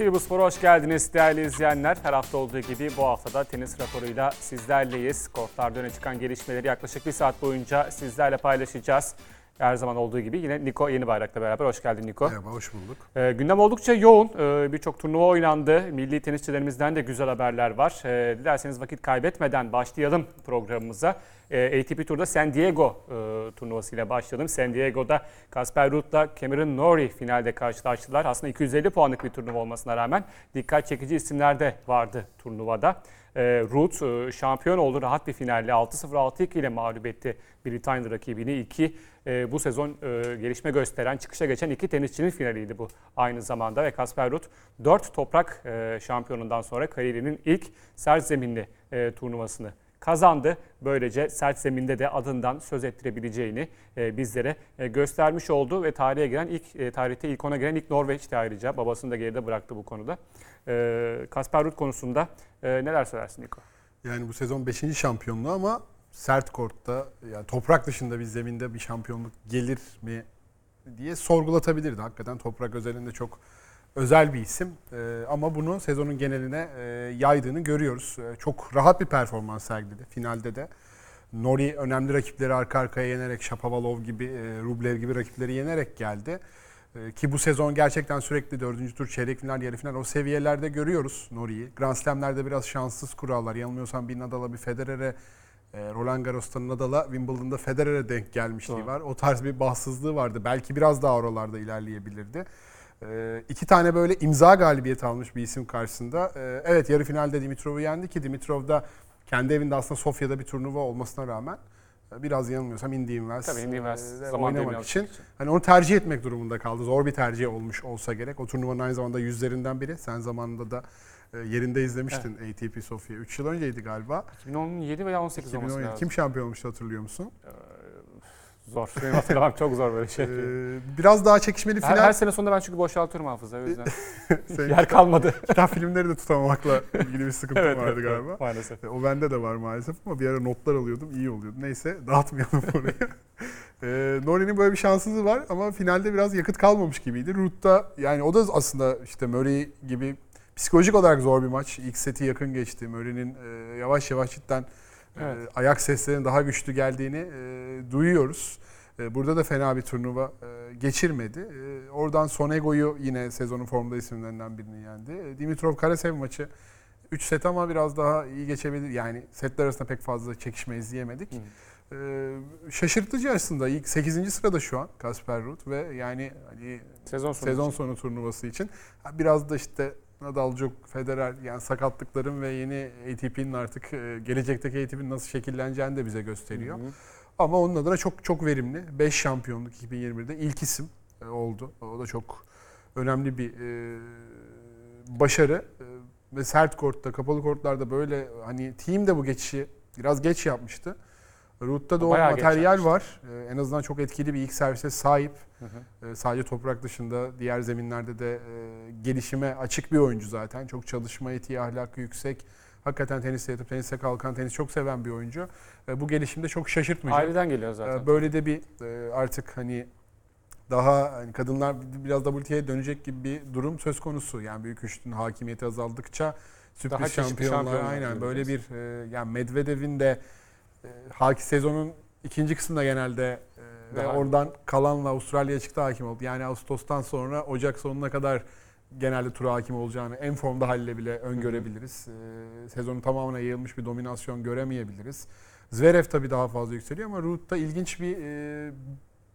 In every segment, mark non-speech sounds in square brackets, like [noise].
TV Bu Spor'a hoş geldiniz değerli izleyenler. Her hafta olduğu gibi bu haftada tenis raporuyla sizlerleyiz. Kortlarda öne çıkan gelişmeleri yaklaşık bir saat boyunca sizlerle paylaşacağız. Her zaman olduğu gibi yine Niko Yeni Bayrak'la beraber. Hoş geldin Niko. Merhaba, hoş bulduk. Ee, gündem oldukça yoğun. Ee, Birçok turnuva oynandı. Milli tenisçilerimizden de güzel haberler var. Ee, dilerseniz vakit kaybetmeden başlayalım programımıza. Ee, ATP Tur'da San Diego e, turnuvasıyla başlayalım. San Diego'da Casper Ruud'la Cameron Norrie finalde karşılaştılar. Aslında 250 puanlık bir turnuva olmasına rağmen dikkat çekici isimler de vardı turnuvada. E, Ruud e, şampiyon oldu. Rahat bir finalle 6-0 6-2 ile mağlup etti Britanya rakibini. İki e, bu sezon e, gelişme gösteren, çıkışa geçen iki tenisçinin finaliydi bu aynı zamanda. Ve Casper Ruud 4 toprak e, şampiyonundan sonra kariyerinin ilk sert zeminli e, turnuvasını kazandı. Böylece sert zeminde de adından söz ettirebileceğini e, bizlere e, göstermiş oldu ve tarihe giren ilk e, tarihte ilk ona giren ilk Norveç'ti ayrıca. Babasını da geride bıraktı bu konuda. E, Kasper Ruud konusunda e, neler söylersin Niko? Yani bu sezon 5. şampiyonluğu ama sert kortta, yani toprak dışında bir zeminde bir şampiyonluk gelir mi diye sorgulatabilirdi. Hakikaten toprak özelinde çok özel bir isim. Ee, ama bunu sezonun geneline e, yaydığını görüyoruz. E, çok rahat bir performans sergiledi finalde de. Nori önemli rakipleri arka arkaya yenerek, Shapovalov gibi, e, Rublev gibi rakipleri yenerek geldi. E, ki bu sezon gerçekten sürekli dördüncü tur, çeyrek final, yarı final o seviyelerde görüyoruz Nori'yi. Grand Slam'lerde biraz şanssız kurallar. Yanılmıyorsam bir Nadal'a bir Federer'e, e, Roland Garros'ta Nadal'a, Wimbledon'da Federer'e denk gelmişliği Doğru. var. O tarz bir bahtsızlığı vardı. Belki biraz daha oralarda ilerleyebilirdi. E, iki tane böyle imza galibiyeti almış bir isim karşısında. E, evet yarı finalde Dimitrov'u yendi ki Dimitrov da kendi evinde aslında Sofya'da bir turnuva olmasına rağmen biraz yanılmıyorsam Indy Invers, Tabii Indy Invers e, oynamak için için. hani onu tercih etmek durumunda kaldı. Zor bir tercih olmuş olsa gerek. O turnuvanın aynı zamanda yüzlerinden biri. Sen zamanında da e, yerinde izlemiştin ATP Sofya. 3 yıl önceydi galiba. 2017 veya 18 olması 2017. lazım. Kim şampiyon olmuştu hatırlıyor musun? Zor. Benim hatırlamam çok zor böyle şey. Ee, biraz daha çekişmeli her, final. her sene sonunda ben çünkü boşaltıyorum hafıza o yüzden. [laughs] Yer kalmadı. kitap filmleri de tutamamakla ilgili bir sıkıntı [laughs] vardı galiba. Maalesef. E, O bende de var maalesef ama bir ara notlar alıyordum iyi oluyordu. Neyse [laughs] dağıtmayalım orayı. e, Nori'nin böyle bir şanssızlığı var ama finalde biraz yakıt kalmamış gibiydi. Ruud'da yani o da aslında işte Murray gibi psikolojik olarak zor bir maç. İlk seti yakın geçti. Murray'nin e, yavaş yavaş cidden e, Evet. ayak seslerinin daha güçlü geldiğini e, duyuyoruz. E, burada da fena bir turnuva e, geçirmedi. E, oradan Sonego'yu yine sezonun formda isimlerinden birini yendi. E, Dimitrov Karasev maçı 3 set ama biraz daha iyi geçebilir. Yani setler arasında pek fazla çekişme izleyemedik. Hı. Ee, şaşırtıcı aslında. İlk 8. sırada şu an Kasper Ruud ve yani hani Sezon sonu. sezon için. sonu turnuvası için biraz da işte Nadal, Djok, Federer yani sakatlıkların ve yeni ATP'nin artık e, gelecekteki ATP'nin nasıl şekilleneceğini de bize gösteriyor. Hı hı. Ama onun adına çok çok verimli. 5 şampiyonluk 2021'de ilk isim e, oldu. O da çok önemli bir e, başarı. Ve sert kortta, kapalı kortlarda böyle hani team de bu geçişi biraz geç yapmıştı. Ruud'da da o Bayağı materyal yapmıştı. var. E, en azından çok etkili bir ilk servise sahip. Hı hı. E, sadece toprak dışında diğer zeminlerde de e, gelişime açık bir oyuncu zaten. Çok çalışma etiği, ahlakı yüksek. Hakikaten teniste yatıp tenise kalkan, tenis çok seven bir oyuncu. E, bu gelişimde çok şaşırtmayacak. Aileden geliyor zaten. Ee, Böyle de bir e, artık hani daha hani kadınlar biraz WTA'ya dönecek gibi bir durum söz konusu. Yani büyük üçlünün hakimiyeti azaldıkça sürpriz Daha şampiyonlar şampiyonlar aynen böyle bir e, yani Medvedev'in de e, haki sezonun ikinci kısmında genelde e, ve Daha- oradan kalanla Avustralya'ya çıktı hakim oldu. Yani Ağustos'tan sonra Ocak sonuna kadar genelde tura hakim olacağını en formda haliyle bile öngörebiliriz. E, sezonun tamamına yayılmış bir dominasyon göremeyebiliriz. Zverev tabii daha fazla yükseliyor ama Ruud'da ilginç bir e,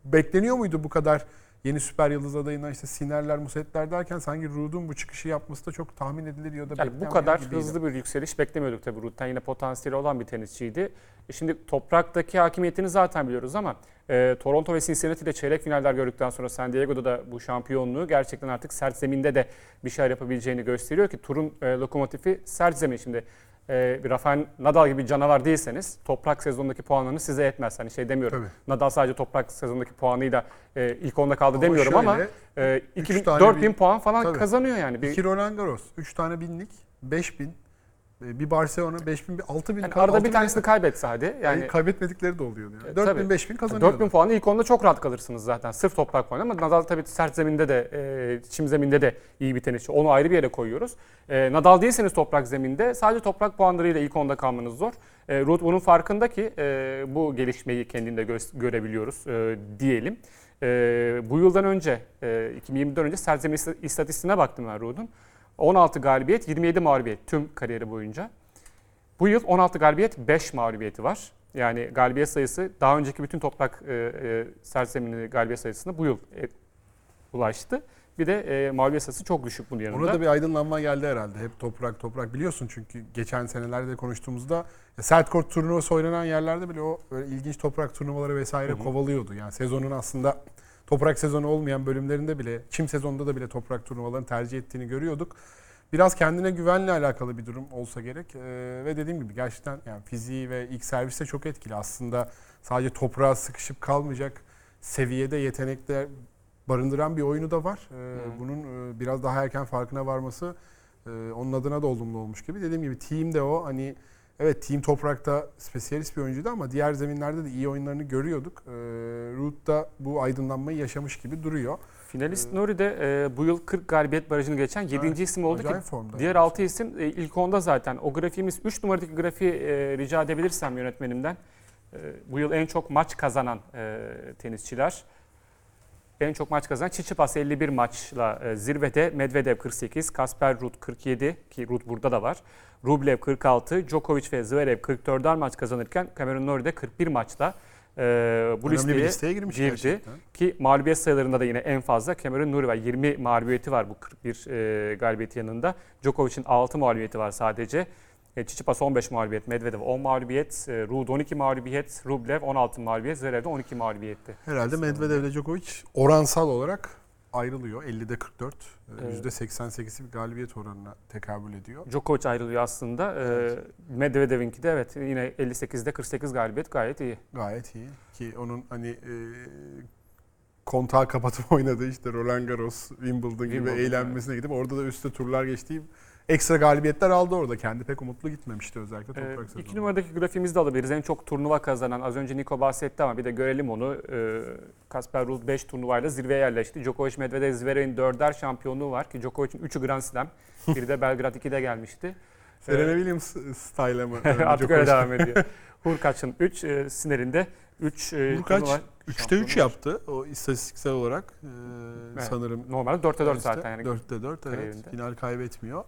bekleniyor muydu bu kadar yeni süper yıldız adayından işte Sinerler, Musetler derken sanki Ruud'un bu çıkışı yapması da çok tahmin edilir ya da Yani bu kadar gibiydi. hızlı bir yükseliş beklemiyorduk tabii. Ruud'dan yine potansiyeli olan bir tenisçiydi. E Şimdi topraktaki hakimiyetini zaten biliyoruz ama e, Toronto ve Cincinnati'de çeyrek finaller gördükten sonra San Diego'da da bu şampiyonluğu gerçekten artık sert zeminde de bir şeyler yapabileceğini gösteriyor ki turun e, lokomotifi sert zemin. Şimdi e, bir Rafael Nadal gibi bir canavar değilseniz toprak sezonundaki puanlarınız size yetmez. Hani şey demiyorum. Tabii. Nadal sadece toprak sezonundaki puanıyla e, ilk onda kaldı Ama demiyorum ama şöyle, e, üç 2000, tane 4000 bin- puan falan Tabii. kazanıyor yani. Bir, İki Roland Garros, 3 tane binlik, 5000 E, Bir Barcelona 5000 6000 Yani arada 6000 bir tanesini kaybetse hadi. yani Yani kaybetmedikleri de oluyordu. E, Yani. tabii. 4000 5000 kazanıyordu. 4000 puanı ilk onda çok rahat kalırsınız zaten. Sırf toprak puanı ama Nadal tabii sert zeminde de, e, çim zeminde de iyi bir tenisçi. Onu ayrı bir yere koyuyoruz. E, Nadal değilseniz toprak zeminde sadece toprak puanlarıyla ilk onda kalmanız zor. E, Ruud bunun farkında ki e, bu gelişmeyi kendinde gö- görebiliyoruz e, diyelim. E, bu yıldan önce, e, 2020'den önce sert zemin ist- istatistiğine baktım ben Ruud'un. 16 galibiyet, 27 mağlubiyet tüm kariyeri boyunca. Bu yıl 16 galibiyet, 5 mağlubiyeti var. Yani galibiyet sayısı daha önceki bütün toprak e, e, sert zeminli galibiyet sayısına bu yıl e, ulaştı. Bir de e, mağlubiyet sayısı çok düşük bunun yanında. Ona da bir aydınlanma geldi herhalde. Hep toprak toprak biliyorsun çünkü geçen senelerde konuştuğumuzda sert kort turnuvası oynanan yerlerde bile o böyle ilginç toprak turnuvaları vesaire Hı hı. kovalıyordu. Yani sezonun aslında toprak sezonu olmayan bölümlerinde bile çim sezonunda da bile toprak turnuvalarını tercih ettiğini görüyorduk. Biraz kendine güvenle alakalı bir durum olsa gerek. Ee, ve dediğim gibi gerçekten yani fiziği ve ilk serviste çok etkili. Aslında sadece toprağa sıkışıp kalmayacak seviyede yetenekler barındıran bir oyunu da var. Ee, Hı. bunun e, biraz daha erken farkına varması e, onun adına da olumlu olmuş gibi. Dediğim gibi team de o hani evet team toprakta spesiyalist bir oyuncuydu ama diğer zeminlerde de iyi oyunlarını görüyorduk. Ee, Ruud da bu aydınlanmayı yaşamış gibi duruyor. Finalist Nuri de e, bu yıl 40 galibiyet barajını geçen 7. Evet, isim oldu ki diğer 6 isim e, ilk onda zaten. O grafiğimiz 3 numaradaki grafiği e, rica edebilirsem yönetmenimden. E, bu yıl en çok maç kazanan e, tenisçiler. En çok maç kazanan Tsitsipas 51 maçla e, zirvede. Medvedev 48, Kasper Ruud 47 ki Ruud burada da var. Rublev 46, Djokovic ve Zverev 44'er maç kazanırken Cameron Norrie de 41 maçla e, bu Önemli listeye listeye girmiş girdi. gerçekten. ki mağlubiyet sayılarında da yine en fazla Cameron Norrie var. 20 mağlubiyeti var bu 41 e, galibiyeti yanında. Djokovic'in 6 mağlubiyeti var sadece. E, Tsitsipas 15 mağlubiyet, Medvedev 10 mağlubiyet, e, Ruud 12 mağlubiyet, Rublev 16 mağlubiyet, Zverev de 12 mağlubiyetti. Herhalde Medvedev ile Djokovic oransal olarak ayrılıyor. 50'de 44, Evet. %88'i bir galibiyet oranına tekabül ediyor. Djokovic ayrılıyor aslında. E, Evet. Medvedev'inki de evet yine 58'de 48 galibiyet gayet iyi. Gayet iyi ki onun hani e, kontağı kapatıp [laughs] oynadığı işte Roland Garros, Wimbledon gibi Wimbledon, eğlenmesine gidip orada da üstte turlar geçtiği ekstra galibiyetler aldı orada. Kendi pek umutlu gitmemişti özellikle Ee, toprak sezonu. iki numaradaki grafiğimizi de alabiliriz. En çok turnuva kazanan, az önce Niko bahsetti ama bir de görelim onu. Ee, Kasper Ruud 5 turnuvayla zirveye yerleşti. Djokovic, Medvedev, Zverev'in 4'er şampiyonluğu var ki Djokovic'in 3'ü Grand Slam. Biri de Belgrad 2'de gelmişti. [laughs] Serena Williams style'a mı? [laughs] Artık öyle devam ediyor. [laughs] Hurkaç'ın 3, e, Sinner'in de 3 e, Hurkaç turnuva 3'te 3 şampiyonu var. yaptı o istatistiksel olarak e, Evet. sanırım. Normalde 4'te 4 Teniste. zaten. Yani. 4'te 4 evet. kariyerinde. Final kaybetmiyor.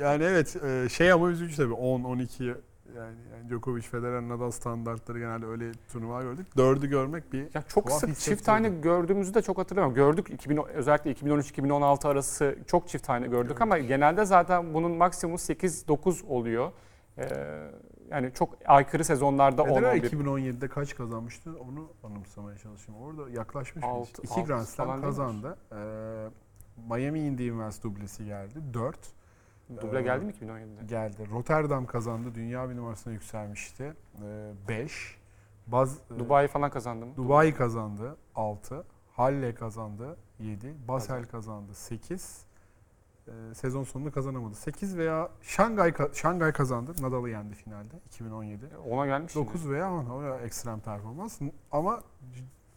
Yani evet e, şey ama üzücü tabii 10 12 yani, yani Djokovic, Federer, Nadal standartları genelde öyle turnuva gördük. 4'ü görmek bir Ya çok sık çift tane gördüğümüzü de çok hatırlamıyorum. Gördük 2000, özellikle 2013-2016 arası çok çift tane gördük ama genelde zaten bunun maksimum 8-9 oluyor. Ee, yani çok aykırı sezonlarda 10 Federer 11. 2017'de kaç kazanmıştı onu anımsamaya çalışıyorum. Orada yaklaşmış bir Altı- İki altı Grand falan Slam kazandı. Ee, Miami Indy Invest dublesi geldi. 4 Duble geldi mi 2017'de? geldi. Rotterdam kazandı. Dünya bir numarasına yükselmişti. 5 Baz Dubai falan kazandı mı? Dubai kazandı 6. Halle kazandı 7. Basel kazandı 8. sezon sonunda kazanamadı. 8 veya Şangay Şangay kazandı. Nadal'ı yendi finalde 2017. Ona gelmiş. şimdi. 9 veya 10 o ekstrem performans. Ama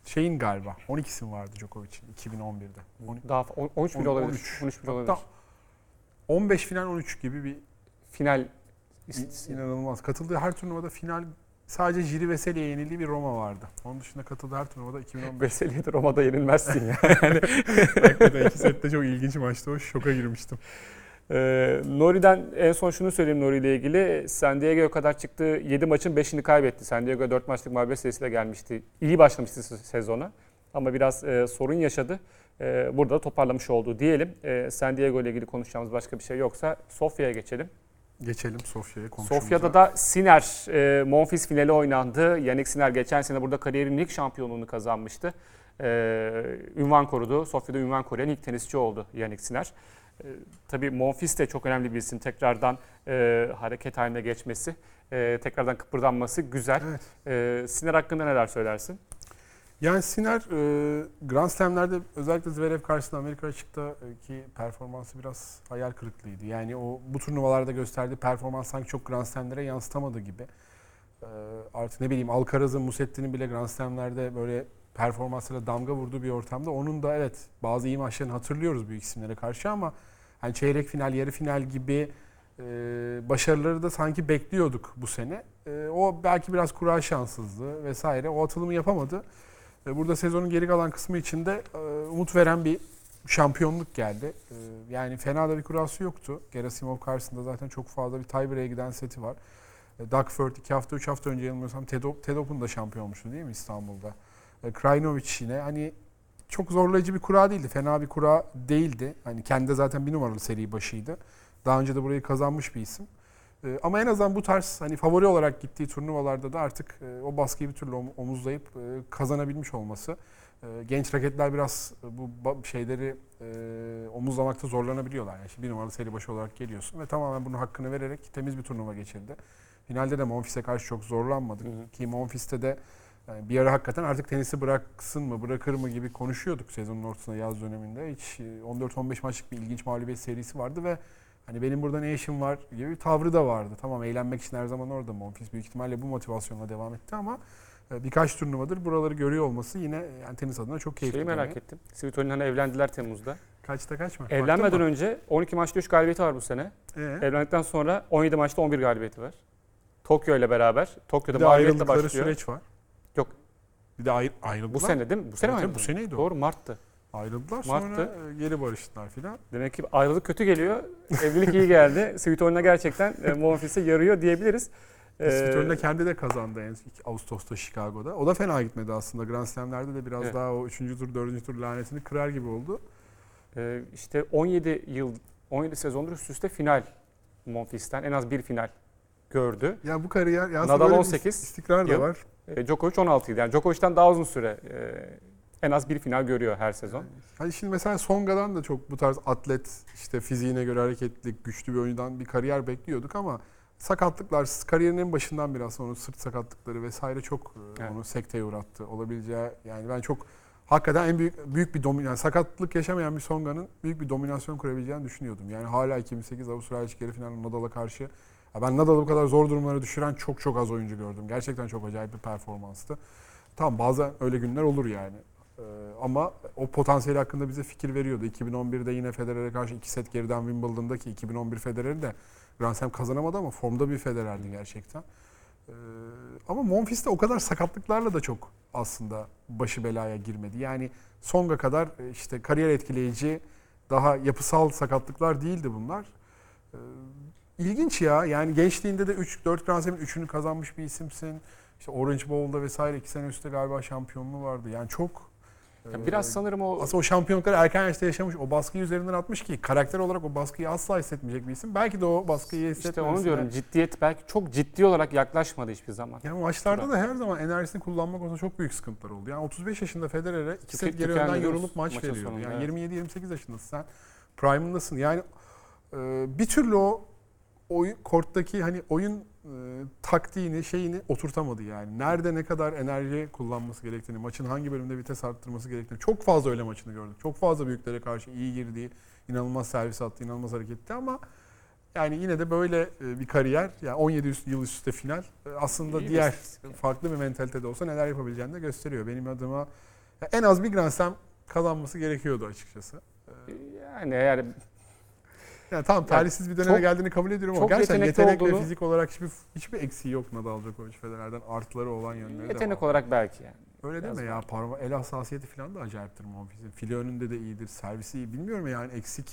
şeyin galiba 12'sin vardı Djokovic'in 2011'de. On- Daha fa- on- 13 bile olabilir. 13. 13 bile Hatta olabilir. 15 final 13 gibi bir Final inanılmaz. Katıldığı her turnuvada final sadece Jiri Veseli'ye yenildiği bir Roma vardı. Onun dışında katıldığı her turnuvada 2015 Veseli'ye de Roma'da yenilmezsin ya. [laughs] Hakikaten iki sette çok ilginç maçtı o. Şoka girmiştim. Ee, Nori'den en son şunu söyleyeyim Nori ile ilgili. San Diego'ya kadar çıktı. 7 maçın 5'ini kaybetti. San Diego 4 maçlık mağlubiyet serisiyle gelmişti. İyi başlamıştı se- sezona. Ama biraz e, sorun yaşadı. E, burada da toparlamış oldu diyelim. E, San Diego ile ilgili konuşacağımız başka bir şey yoksa Sofya'ya geçelim. Geçelim Sofya'ya komşumuza. Sofya'da da Siner, e, Monfils finali oynandı. Yannick Siner geçen sene burada kariyerinin ilk şampiyonluğunu kazanmıştı. E, ünvan korudu. Sofya'da ünvan koruyan ilk tenisçi oldu Yannick Siner. E, tabii Monfils de çok önemli bir isim. Tekrardan e, hareket haline geçmesi, e, tekrardan kıpırdanması güzel. Evet. E, Siner hakkında neler söylersin? Yani Sinner e, Grand Slam'lerde özellikle Zverev karşısında Amerika açıktaki performansı biraz hayal kırıklığıydı. Yani o bu turnuvalarda gösterdiği performans sanki çok Grand Slam'lere yansıtamadı gibi. E, artık ne bileyim Alcaraz'ın, Musetti'nin bile Grand Slam'lerde böyle performansıyla damga vurduğu bir ortamda. Onun da evet bazı iyi maçlarını hatırlıyoruz büyük isimlere karşı ama hani çeyrek final, yarı final gibi e, başarıları da sanki bekliyorduk bu sene. E, o belki biraz kura şanssızlığı vesaire. O atılımı yapamadı. Burada sezonun geri kalan kısmı içinde e, umut veren bir şampiyonluk geldi. E, yani fena da bir kurası yoktu. Gerasimov karşısında zaten çok fazla bir tiebreak'e giden seti var. E, Duckford 2 hafta 3 hafta önce yanılmıyorsam Ted, Ted da şampiyon olmuştu değil mi İstanbul'da? Krajinovic yine hani çok zorlayıcı bir kura değildi. Fena bir kura değildi. Hani kendi zaten bir numaralı seri başıydı. Daha önce de burayı kazanmış bir isim. Ee, Ama en azından bu tarz hani favori olarak gittiği turnuvalarda da artık e, o baskıyı bir türlü om- omuzlayıp e, kazanabilmiş olması. E, Genç raketler biraz bu şeyleri e, omuzlamakta zorlanabiliyorlar. Yani şimdi bir numaralı seri başı olarak geliyorsun ve tamamen bunun hakkını vererek temiz bir turnuva geçirdi. Finalde de Monfils'e karşı çok zorlanmadık. Hı hı. Ki Monfils'te de yani bir ara hakikaten artık tenisi bıraksın mı, bırakır mı gibi konuşuyorduk sezonun ortasında yaz döneminde. Hiç e, 14-15 maçlık bir ilginç mağlubiyet serisi vardı ve hani benim burada ne işim var gibi bir tavrı da vardı. Tamam eğlenmek için her zaman orada Monfils büyük ihtimalle bu motivasyonla devam etti ama e, birkaç turnuvadır buraları görüyor olması yine e, yani tenis adına çok keyifli. Şeyi merak dönüyor. ettim. Svitolina'yla evlendiler Temmuz'da. Kaçta kaç mı? Evlenmeden önce 12 maçta 3 galibiyeti var bu sene. Ee, Evlendikten sonra 17 maçta 11 galibiyeti var. Tokyo ile beraber. Tokyo'da mağlubiyetle başlıyor. süreç var. Yok. Bir de ayrı, ayrıldılar. Bu sene değil mi? Bu sene Evet, ayrıldı? bu seneydi o. Doğru Mart'tı. Ayrıldılar Mart'ta. sonra e, geri barıştılar filan. Demek ki ayrılık kötü geliyor. Evlilik iyi geldi. [laughs] Svitolina gerçekten e, Monfils'e yarıyor diyebiliriz. Ee, Svitolina kendi de kazandı en iki- Ağustos'ta Chicago'da. O da fena gitmedi aslında. Grand Slam'lerde de biraz Evet. daha o 3. tur, 4. tur lanetini kırar gibi oldu. e, işte 17 yıl, 17 sezondur üst üste final Monfils'ten en az bir final gördü. Ya bu kariyer ya Nadal böyle bir 18 istikrar da yıl. var. E, Djokovic 16 yıl. Yani Djokovic'ten daha uzun süre e, en az bir final görüyor her sezon. Hani şimdi mesela Songa'dan da çok bu tarz atlet işte fiziğine göre hareketli, güçlü bir oyuncudan bir kariyer bekliyorduk ama sakatlıklar kariyerinin başından biraz sonra sırt sakatlıkları vesaire çok e, Evet. onu sekteye uğrattı. Olabileceği yani ben çok hakikaten en büyük büyük bir domin yani sakatlık yaşamayan bir Songa'nın büyük bir dominasyon kurabileceğini düşünüyordum. Yani hala 2008 Avustralya açık yarı Nadal'a karşı ya ben Nadal'ı bu kadar zor durumlara düşüren çok çok az oyuncu gördüm. Gerçekten çok acayip bir performanstı. Tamam bazen öyle günler olur yani. Ee, ama o potansiyel hakkında bize fikir veriyordu. 2011'de yine Federer'e karşı 2 set geriden Wimbledon'daki 2011 Federer'i de Grand Slam kazanamadı ama formda bir Federer'di gerçekten. Ee, ama Monfils de o kadar sakatlıklarla da çok aslında başı belaya girmedi. Yani Songa kadar e, işte kariyer etkileyici daha yapısal sakatlıklar değildi bunlar. Ee, İlginç ya. Yani gençliğinde de 3 4 Grand Slam'in 3'ünü kazanmış bir isimsin. İşte Orange Bowl'da vesaire 2 sene üstte galiba şampiyonluğu vardı. Yani çok Yani biraz sanırım o aslında o şampiyonlukları erken yaşta yaşamış, o baskıyı üzerinden atmış ki karakter olarak o baskıyı asla hissetmeyecek bir isim. Belki de o baskıyı işte hissetmemesine... onu diyorum ciddiyet belki çok ciddi olarak yaklaşmadı hiçbir zaman. Yani maçlarda da her zaman enerjisini kullanmak konusunda çok büyük sıkıntılar oldu. Yani 35 yaşında Federer'e 2 set geri önden yorulup maç veriyor. Yani evet. 27-28 yaşındasın sen. Prime'ındasın. Yani e, bir türlü o oyun korttaki hani oyun taktiğini, şeyini oturtamadı yani. Nerede ne kadar enerji kullanması gerektiğini, maçın hangi bölümde vites arttırması gerektiğini çok fazla öyle maçını gördük. Çok fazla büyüklere karşı iyi girdiği, inanılmaz servis attı, inanılmaz hareketti ama yani yine de böyle e, bir kariyer, yani 17 üst- yıl üst üste final e, aslında İyi bir diğer istatistik. farklı bir mentalitede olsa neler yapabileceğini de gösteriyor. Benim adıma en az bir Grand Slam kazanması gerekiyordu açıkçası. Yani eğer Yani tamam talihsiz bir döneme çok- geldiğini kabul ediyorum ama gerçekten yetenek ve olduğunu- fizik olarak hiçbir hiçbir eksiği yok Nadal Djokovic Federer'den artıları olan yönleri de yetenek var. olarak belki yani. Öyle deme ya parma el hassasiyeti falan da acayiptir Monfils'in. File önünde de iyidir, servisi iyi. Bilmiyorum yani eksik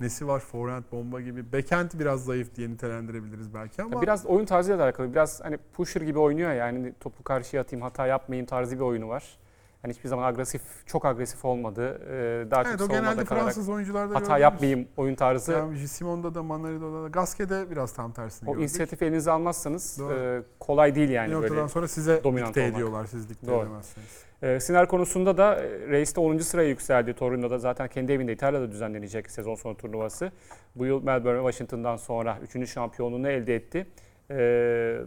nesi var forehand bomba gibi. Backhand biraz zayıf diye nitelendirebiliriz belki ama Biraz oyun tarzıyla da alakalı. Biraz hani pusher gibi oynuyor yani topu karşıya atayım hata yapmayayım tarzı bir oyunu var. Hani hiçbir zaman agresif, çok agresif olmadı. Ee, daha evet, çok o genelde Fransız oyuncularda hata gördüğümüz- yapmayayım oyun tarzı. Yani Simon'da da Manarido'da da Gasquet'de biraz tam tersini o gördük. inisiyatifi elinize almazsanız Doğru. e, kolay değil bir yani noktadan böyle. sonra size dominant dikte olmak. ediyorlar, siz dikte Doğru. edemezsiniz. E, Sinner konusunda da e, Reis'te 10. sıraya yükseldi. Torino'da zaten kendi evinde İtalya'da düzenlenecek sezon sonu turnuvası. Bu yıl Melbourne Washington'dan sonra 3. şampiyonluğunu elde etti. E,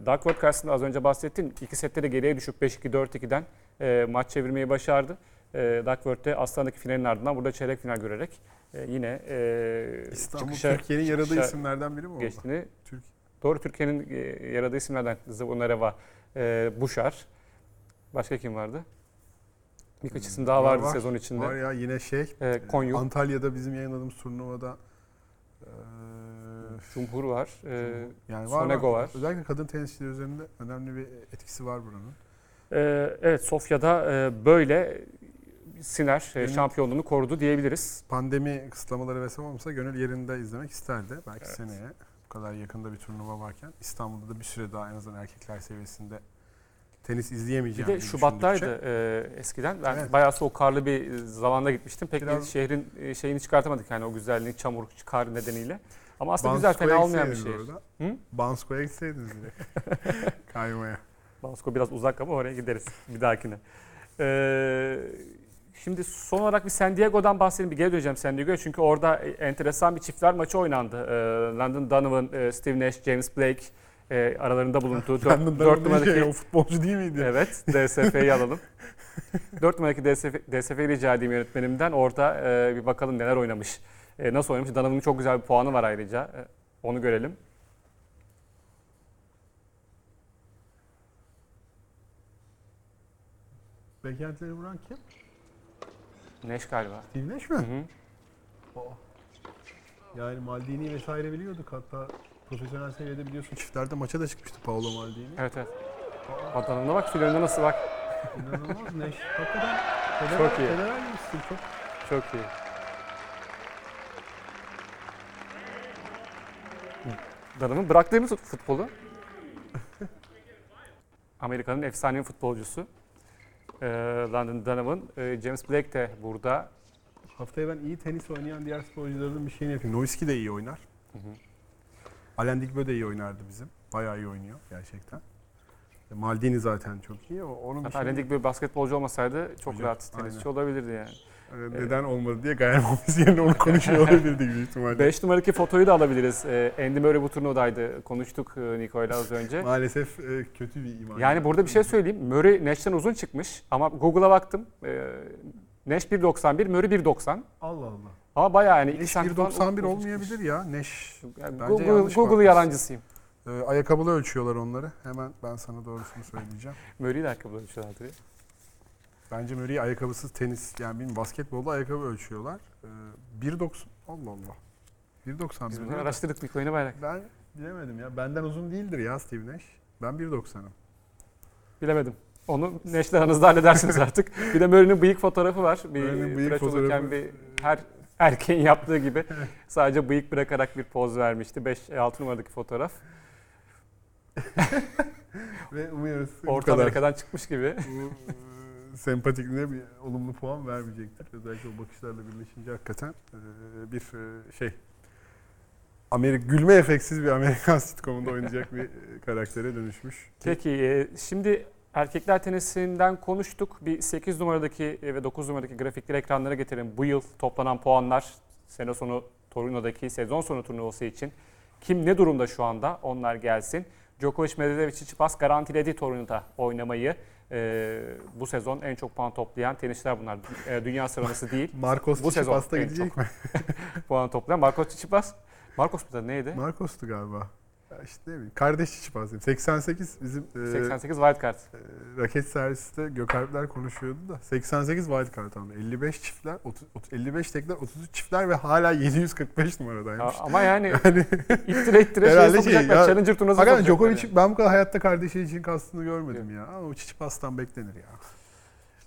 Duckworth karşısında az önce bahsettin. İki sette de geriye düşüp 5-2, 4-2'den e, maç çevirmeyi başardı. E, Duckworth'te Aslan'daki finalin ardından burada çeyrek final görerek e, yine e, İstanbul çıkışa Türkiye'nin yaradığı isimlerden biri mi oldu? geçtiğini Türk- Doğru Türkiye'nin e, yaradığı isimlerden Zvonareva, e, Buşar. Başka kim vardı? Birkaç isim daha Var, vardı var. sezon içinde. Var ya yine şey E, Konyu, Antalya'da bizim yayınladığımız turnuvada eee, Cumhur var. E, yani var, Sonego var. Özellikle kadın tenisçileri üzerinde önemli bir etkisi var buranın. E, evet Sofya'da e, böyle Siner e, şampiyonluğunu korudu diyebiliriz. Pandemi kısıtlamaları vesaire olmasa gönül yerinde izlemek isterdi. Belki Evet. seneye bu kadar yakında bir turnuva varken İstanbul'da da bir süre daha en azından erkekler seviyesinde tenis Bir izleyemeyeceğim. de Şubat'taydı e, eskiden. Ben Evet. bayağı soğuk karlı bir zamanda gitmiştim. Pek Biraz- bir şehrin e, şeyini çıkartamadık yani o güzelliği, çamur, kar nedeniyle. Ama aslında Bansko'ya güzel, fena olmayan bir şehir. orada. Hı? Bansko'ya gitseydiniz bile. Kaymaya. Bansko biraz uzak ama oraya gideriz bir dahakine. Ee, şimdi son olarak bir San Diego'dan bahsedelim. Bir geri döneceğim San Diego'ya çünkü orada enteresan bir çiftler maçı oynandı. Ee, London Donovan, e, Steve Nash, James Blake e, aralarında bulunduğu Ben de 4 dört numaradaki şey, o futbolcu değil miydi? Evet, DSF'yi [laughs] alalım. 4 numaradaki DSF, DSF'yi rica edeyim yönetmenimden. Orada e, bir bakalım neler oynamış. E, nasıl oynamış? Donovan'ın çok güzel bir puanı var ayrıca. E, onu görelim. Beklentileri vuran kim? Nash galiba. Steve Nash mi? Hı hı. Yani Maldini vesaire biliyorduk hatta profesyonel seviyede biliyorsun çiftlerde maça da çıkmıştı Paolo Maldini. Evet evet. Adamına bak, filminde nasıl bak. İnanılmaz Neş. [laughs] Hakikaten federal, Çok iyi. federal bir stil, çok Çok iyi. Donovan bıraktı mı futbolu? [laughs] Amerika'nın efsane futbolcusu. Ee, London Donovan. Ee, James Blake de burada. Haftaya ben iyi tenis oynayan diğer sporculardan bir şeyini yapayım. Nowitzki de iyi oynar. Hı hı. Digbö de iyi oynardı bizim. Bayağı iyi oynuyor gerçekten. E, Maldini zaten çok iyi. Onun Hatta bir Lendik bir basketbolcu olmasaydı çok Hocam, rahat tenisçi aynen. olabilirdi yani. E, neden olmadı diye Gayer Monfils yerine onu konuşuyor olabilirdik büyük ihtimalle. 5 numaradaki fotoyu da alabiliriz. Ee, Andy Murray bu turnuvadaydı. Konuştuk e, Niko'yla az önce. Maalesef e, kötü bir iman. Yani burada bir şey söyleyeyim. Murray Nash'ten uzun çıkmış ama Google'a baktım. Ee, Nash 1.91, Murray 1.90. Allah Allah. Ama bayağı yani 2 Neş santim falan 1.91 uzun olmayabilir ya. Neş. Yani Google, Google bakmışsın. yalancısıyım. E, ayakkabılı ölçüyorlar onları. Hemen ben sana doğrusunu söyleyeceğim. Murray'i de ayakkabı ölçüyorlardır ya. Bence Murray ayakkabısız tenis yani bilmiyorum basketbolda ayakkabı ölçüyorlar. Ee, 1.90 Allah Allah. 1.91. Biz bunu araştırdık Niko yine bayrak. Ben bilemedim ya. Benden uzun değildir ya Steve Nash. Ben 1.90'ım. Bilemedim. Onu Nash'le aranızda halledersiniz [laughs] artık. Bir de Murray'nin bıyık fotoğrafı var. Bir Murray'nin bıyık fotoğrafı. bir her erkeğin yaptığı gibi [laughs] sadece bıyık bırakarak bir poz vermişti. 5-6 numaradaki fotoğraf. [laughs] Ve umuyoruz Orta. Amerika'dan çıkmış gibi. Sempatikliğine bir olumlu puan vermeyecektir. Özellikle o bakışlarla birleşince hakikaten e, bir e, şey Amerik gülme efeksiz bir Amerikan [laughs] sitcomunda oynayacak bir e, karaktere dönüşmüş. Peki şimdi erkekler tenisinden konuştuk. Bir 8 numaradaki ve 9 numaradaki grafikleri ekranlara getirelim. Bu yıl toplanan puanlar sene sonu Torino'daki sezon sonu turnuvası için kim ne durumda şu anda onlar gelsin. Djokovic, Medvedev, Tsitsipas garantiledi Torino'da oynamayı. E, bu sezon en çok puan toplayan tenisçiler bunlar. E, dünya sıralaması değil. [laughs] Marcos Bu sezon en gidecek çok. mi? [laughs] puan toplayan Marcos Tsitsipas. Marcos mu da neydi? Marcos'tu galiba. Ya işte ne bileyim. Kardeş Tsitsipas'ım. 88 bizim e, 88 wildcard. e, raket serviste Gökalpler konuşuyordu da 88 wildcard aldı. 55 çiftler, 30, 30 55 tekler, 33 çiftler ve hala 745 Ya, numaradaymış. ama yani Yani [laughs] ittire ittire şey sokacaklar. ya- Challenger Hakikaten sokacaklar Djokovic ben bu kadar hayatta kardeşi için kastını görmedim ya. Ama o Tsitsipas'tan beklenir ya.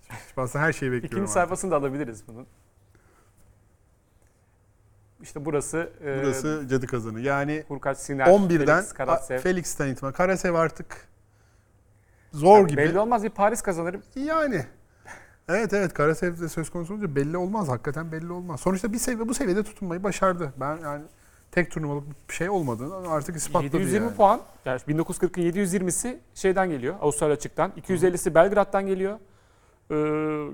Tsitsipas'tan her şeyi bekliyorum. İkinci artık. sayfasını da alabiliriz bunun. İşte burası, e, Burası cadı kazanı. Yani Hurkaç Siner, 11'den Felix Karatsev. a- Felix'ten itibaren. Karasev artık zor gibi. Belli olmaz bir Paris kazanır. Yani. Evet evet Karasev de söz konusu olunca belli olmaz. Hakikaten belli olmaz. Sonuçta bir seviye bu seviyede tutunmayı başardı. Ben yani tek turnuvalık bir şey olmadığını artık ispatladı 720 yani. puan. Yani 1940'ın 720'si şeyden geliyor. Avustralya açıktan. 250'si Belgrad'dan geliyor. Ee,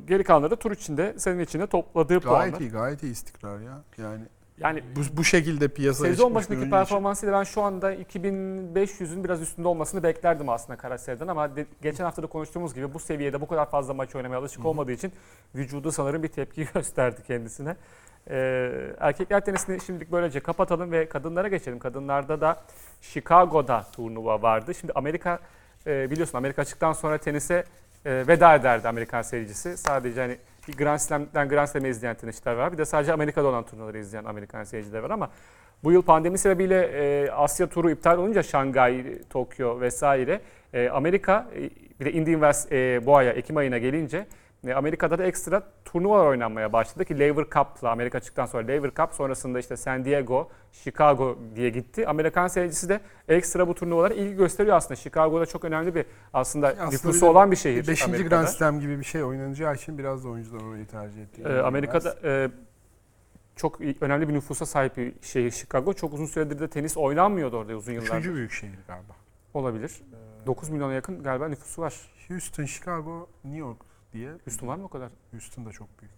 geri kalanları da tur içinde, senin içinde topladığı puanlar. Gayet iyi, gayet iyi istikrar ya. Yani Yani bu, bu şekilde piyasaya Sezon başındaki performansıyla ben şu anda 2500'ün biraz üstünde olmasını beklerdim aslında Kayseri'den ama de- geçen hafta da konuştuğumuz gibi bu seviyede bu kadar fazla maç oynamaya alışık olmadığı için vücudu sanırım bir tepki [laughs] gösterdi kendisine. Ee, erkekler tenisini şimdilik böylece kapatalım ve kadınlara geçelim. Kadınlarda da Chicago'da turnuva vardı. Şimdi Amerika e, biliyorsun Amerika açıktan sonra tenise e, veda ederdi Amerikan seyircisi. Sadece hani bir Grand Slam'den Grand Slam'e izleyen tenisçiler var. Bir de sadece Amerika'da olan turnuvaları izleyen Amerikan seyirciler var ama bu yıl pandemi sebebiyle e, Asya turu iptal olunca Şangay, Tokyo vesaire e, Amerika e, bir de Indian Wells e, bu aya Ekim ayına gelince e, Amerika'da da ekstra turnuvalar oynanmaya başladı ki Lever Cup'la Amerika çıktıktan sonra Lever Cup sonrasında işte San Diego, Chicago diye gitti. Amerikan seyircisi de ekstra bu turnuvalara ilgi gösteriyor aslında. Chicago'da çok önemli bir aslında, Aslında nüfusu olan bir şehir. 5. Amerika'da. Grand Slam gibi bir şey oynanacağı için biraz da oyuncular orayı tercih etti. Ee, Amerika'da e, çok önemli bir nüfusa sahip bir şehir Chicago. Çok uzun süredir de tenis oynanmıyordu orada uzun yıllardır. Üçüncü büyük şehir galiba. Olabilir. Ee, 9 milyona yakın galiba nüfusu var. Houston, Chicago, New York diye. Houston var mı o kadar? Houston da çok büyük.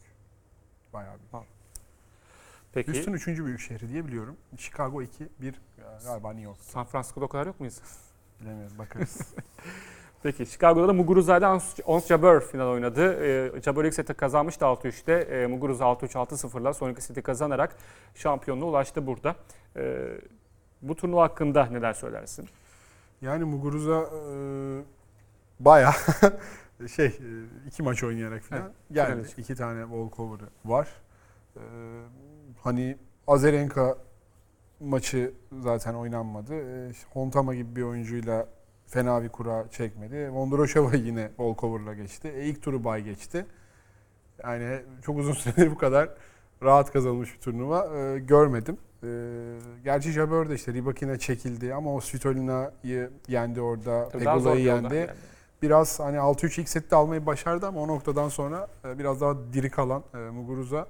Bayağı büyük. Peki. Houston üçüncü büyük şehri diye biliyorum. Chicago 2, 1 galiba New York. San Francisco'da o kadar yok muyuz? [laughs] Bilemiyorum bakarız. [laughs] Peki Chicago'da da Muguruzade Ons Jabeur final oynadı. Jabeur ilk seti kazanmıştı 6-3'te. Ee, Muguruza 6-3 6-0'la sonraki seti kazanarak şampiyonluğa ulaştı burada. Ee, bu turnuva hakkında neler söylersin? yani Muguruza e, bayağı [laughs] şey e, iki maç oynayarak falan Evet, geldi. için. İki tane walkover'ı var. Ee, hani Azarenka maçı zaten oynanmadı. Ee, Hontama gibi bir oyuncuyla fena bir kura çekmedi. Vondroshova [laughs] yine walkover'la geçti. E, ilk turu bay geçti. Yani çok uzun [laughs] süredir bu kadar rahat kazanılmış bir turnuva e, görmedim. E, gerçi Jabeur de işte Rybakina çekildi ama o Svitolina'yı yendi orada. Pegula'yı yendi. yani. Biraz hani 6-3 ilk sette almayı başardı ama o noktadan sonra e, biraz daha diri kalan e, Muguruza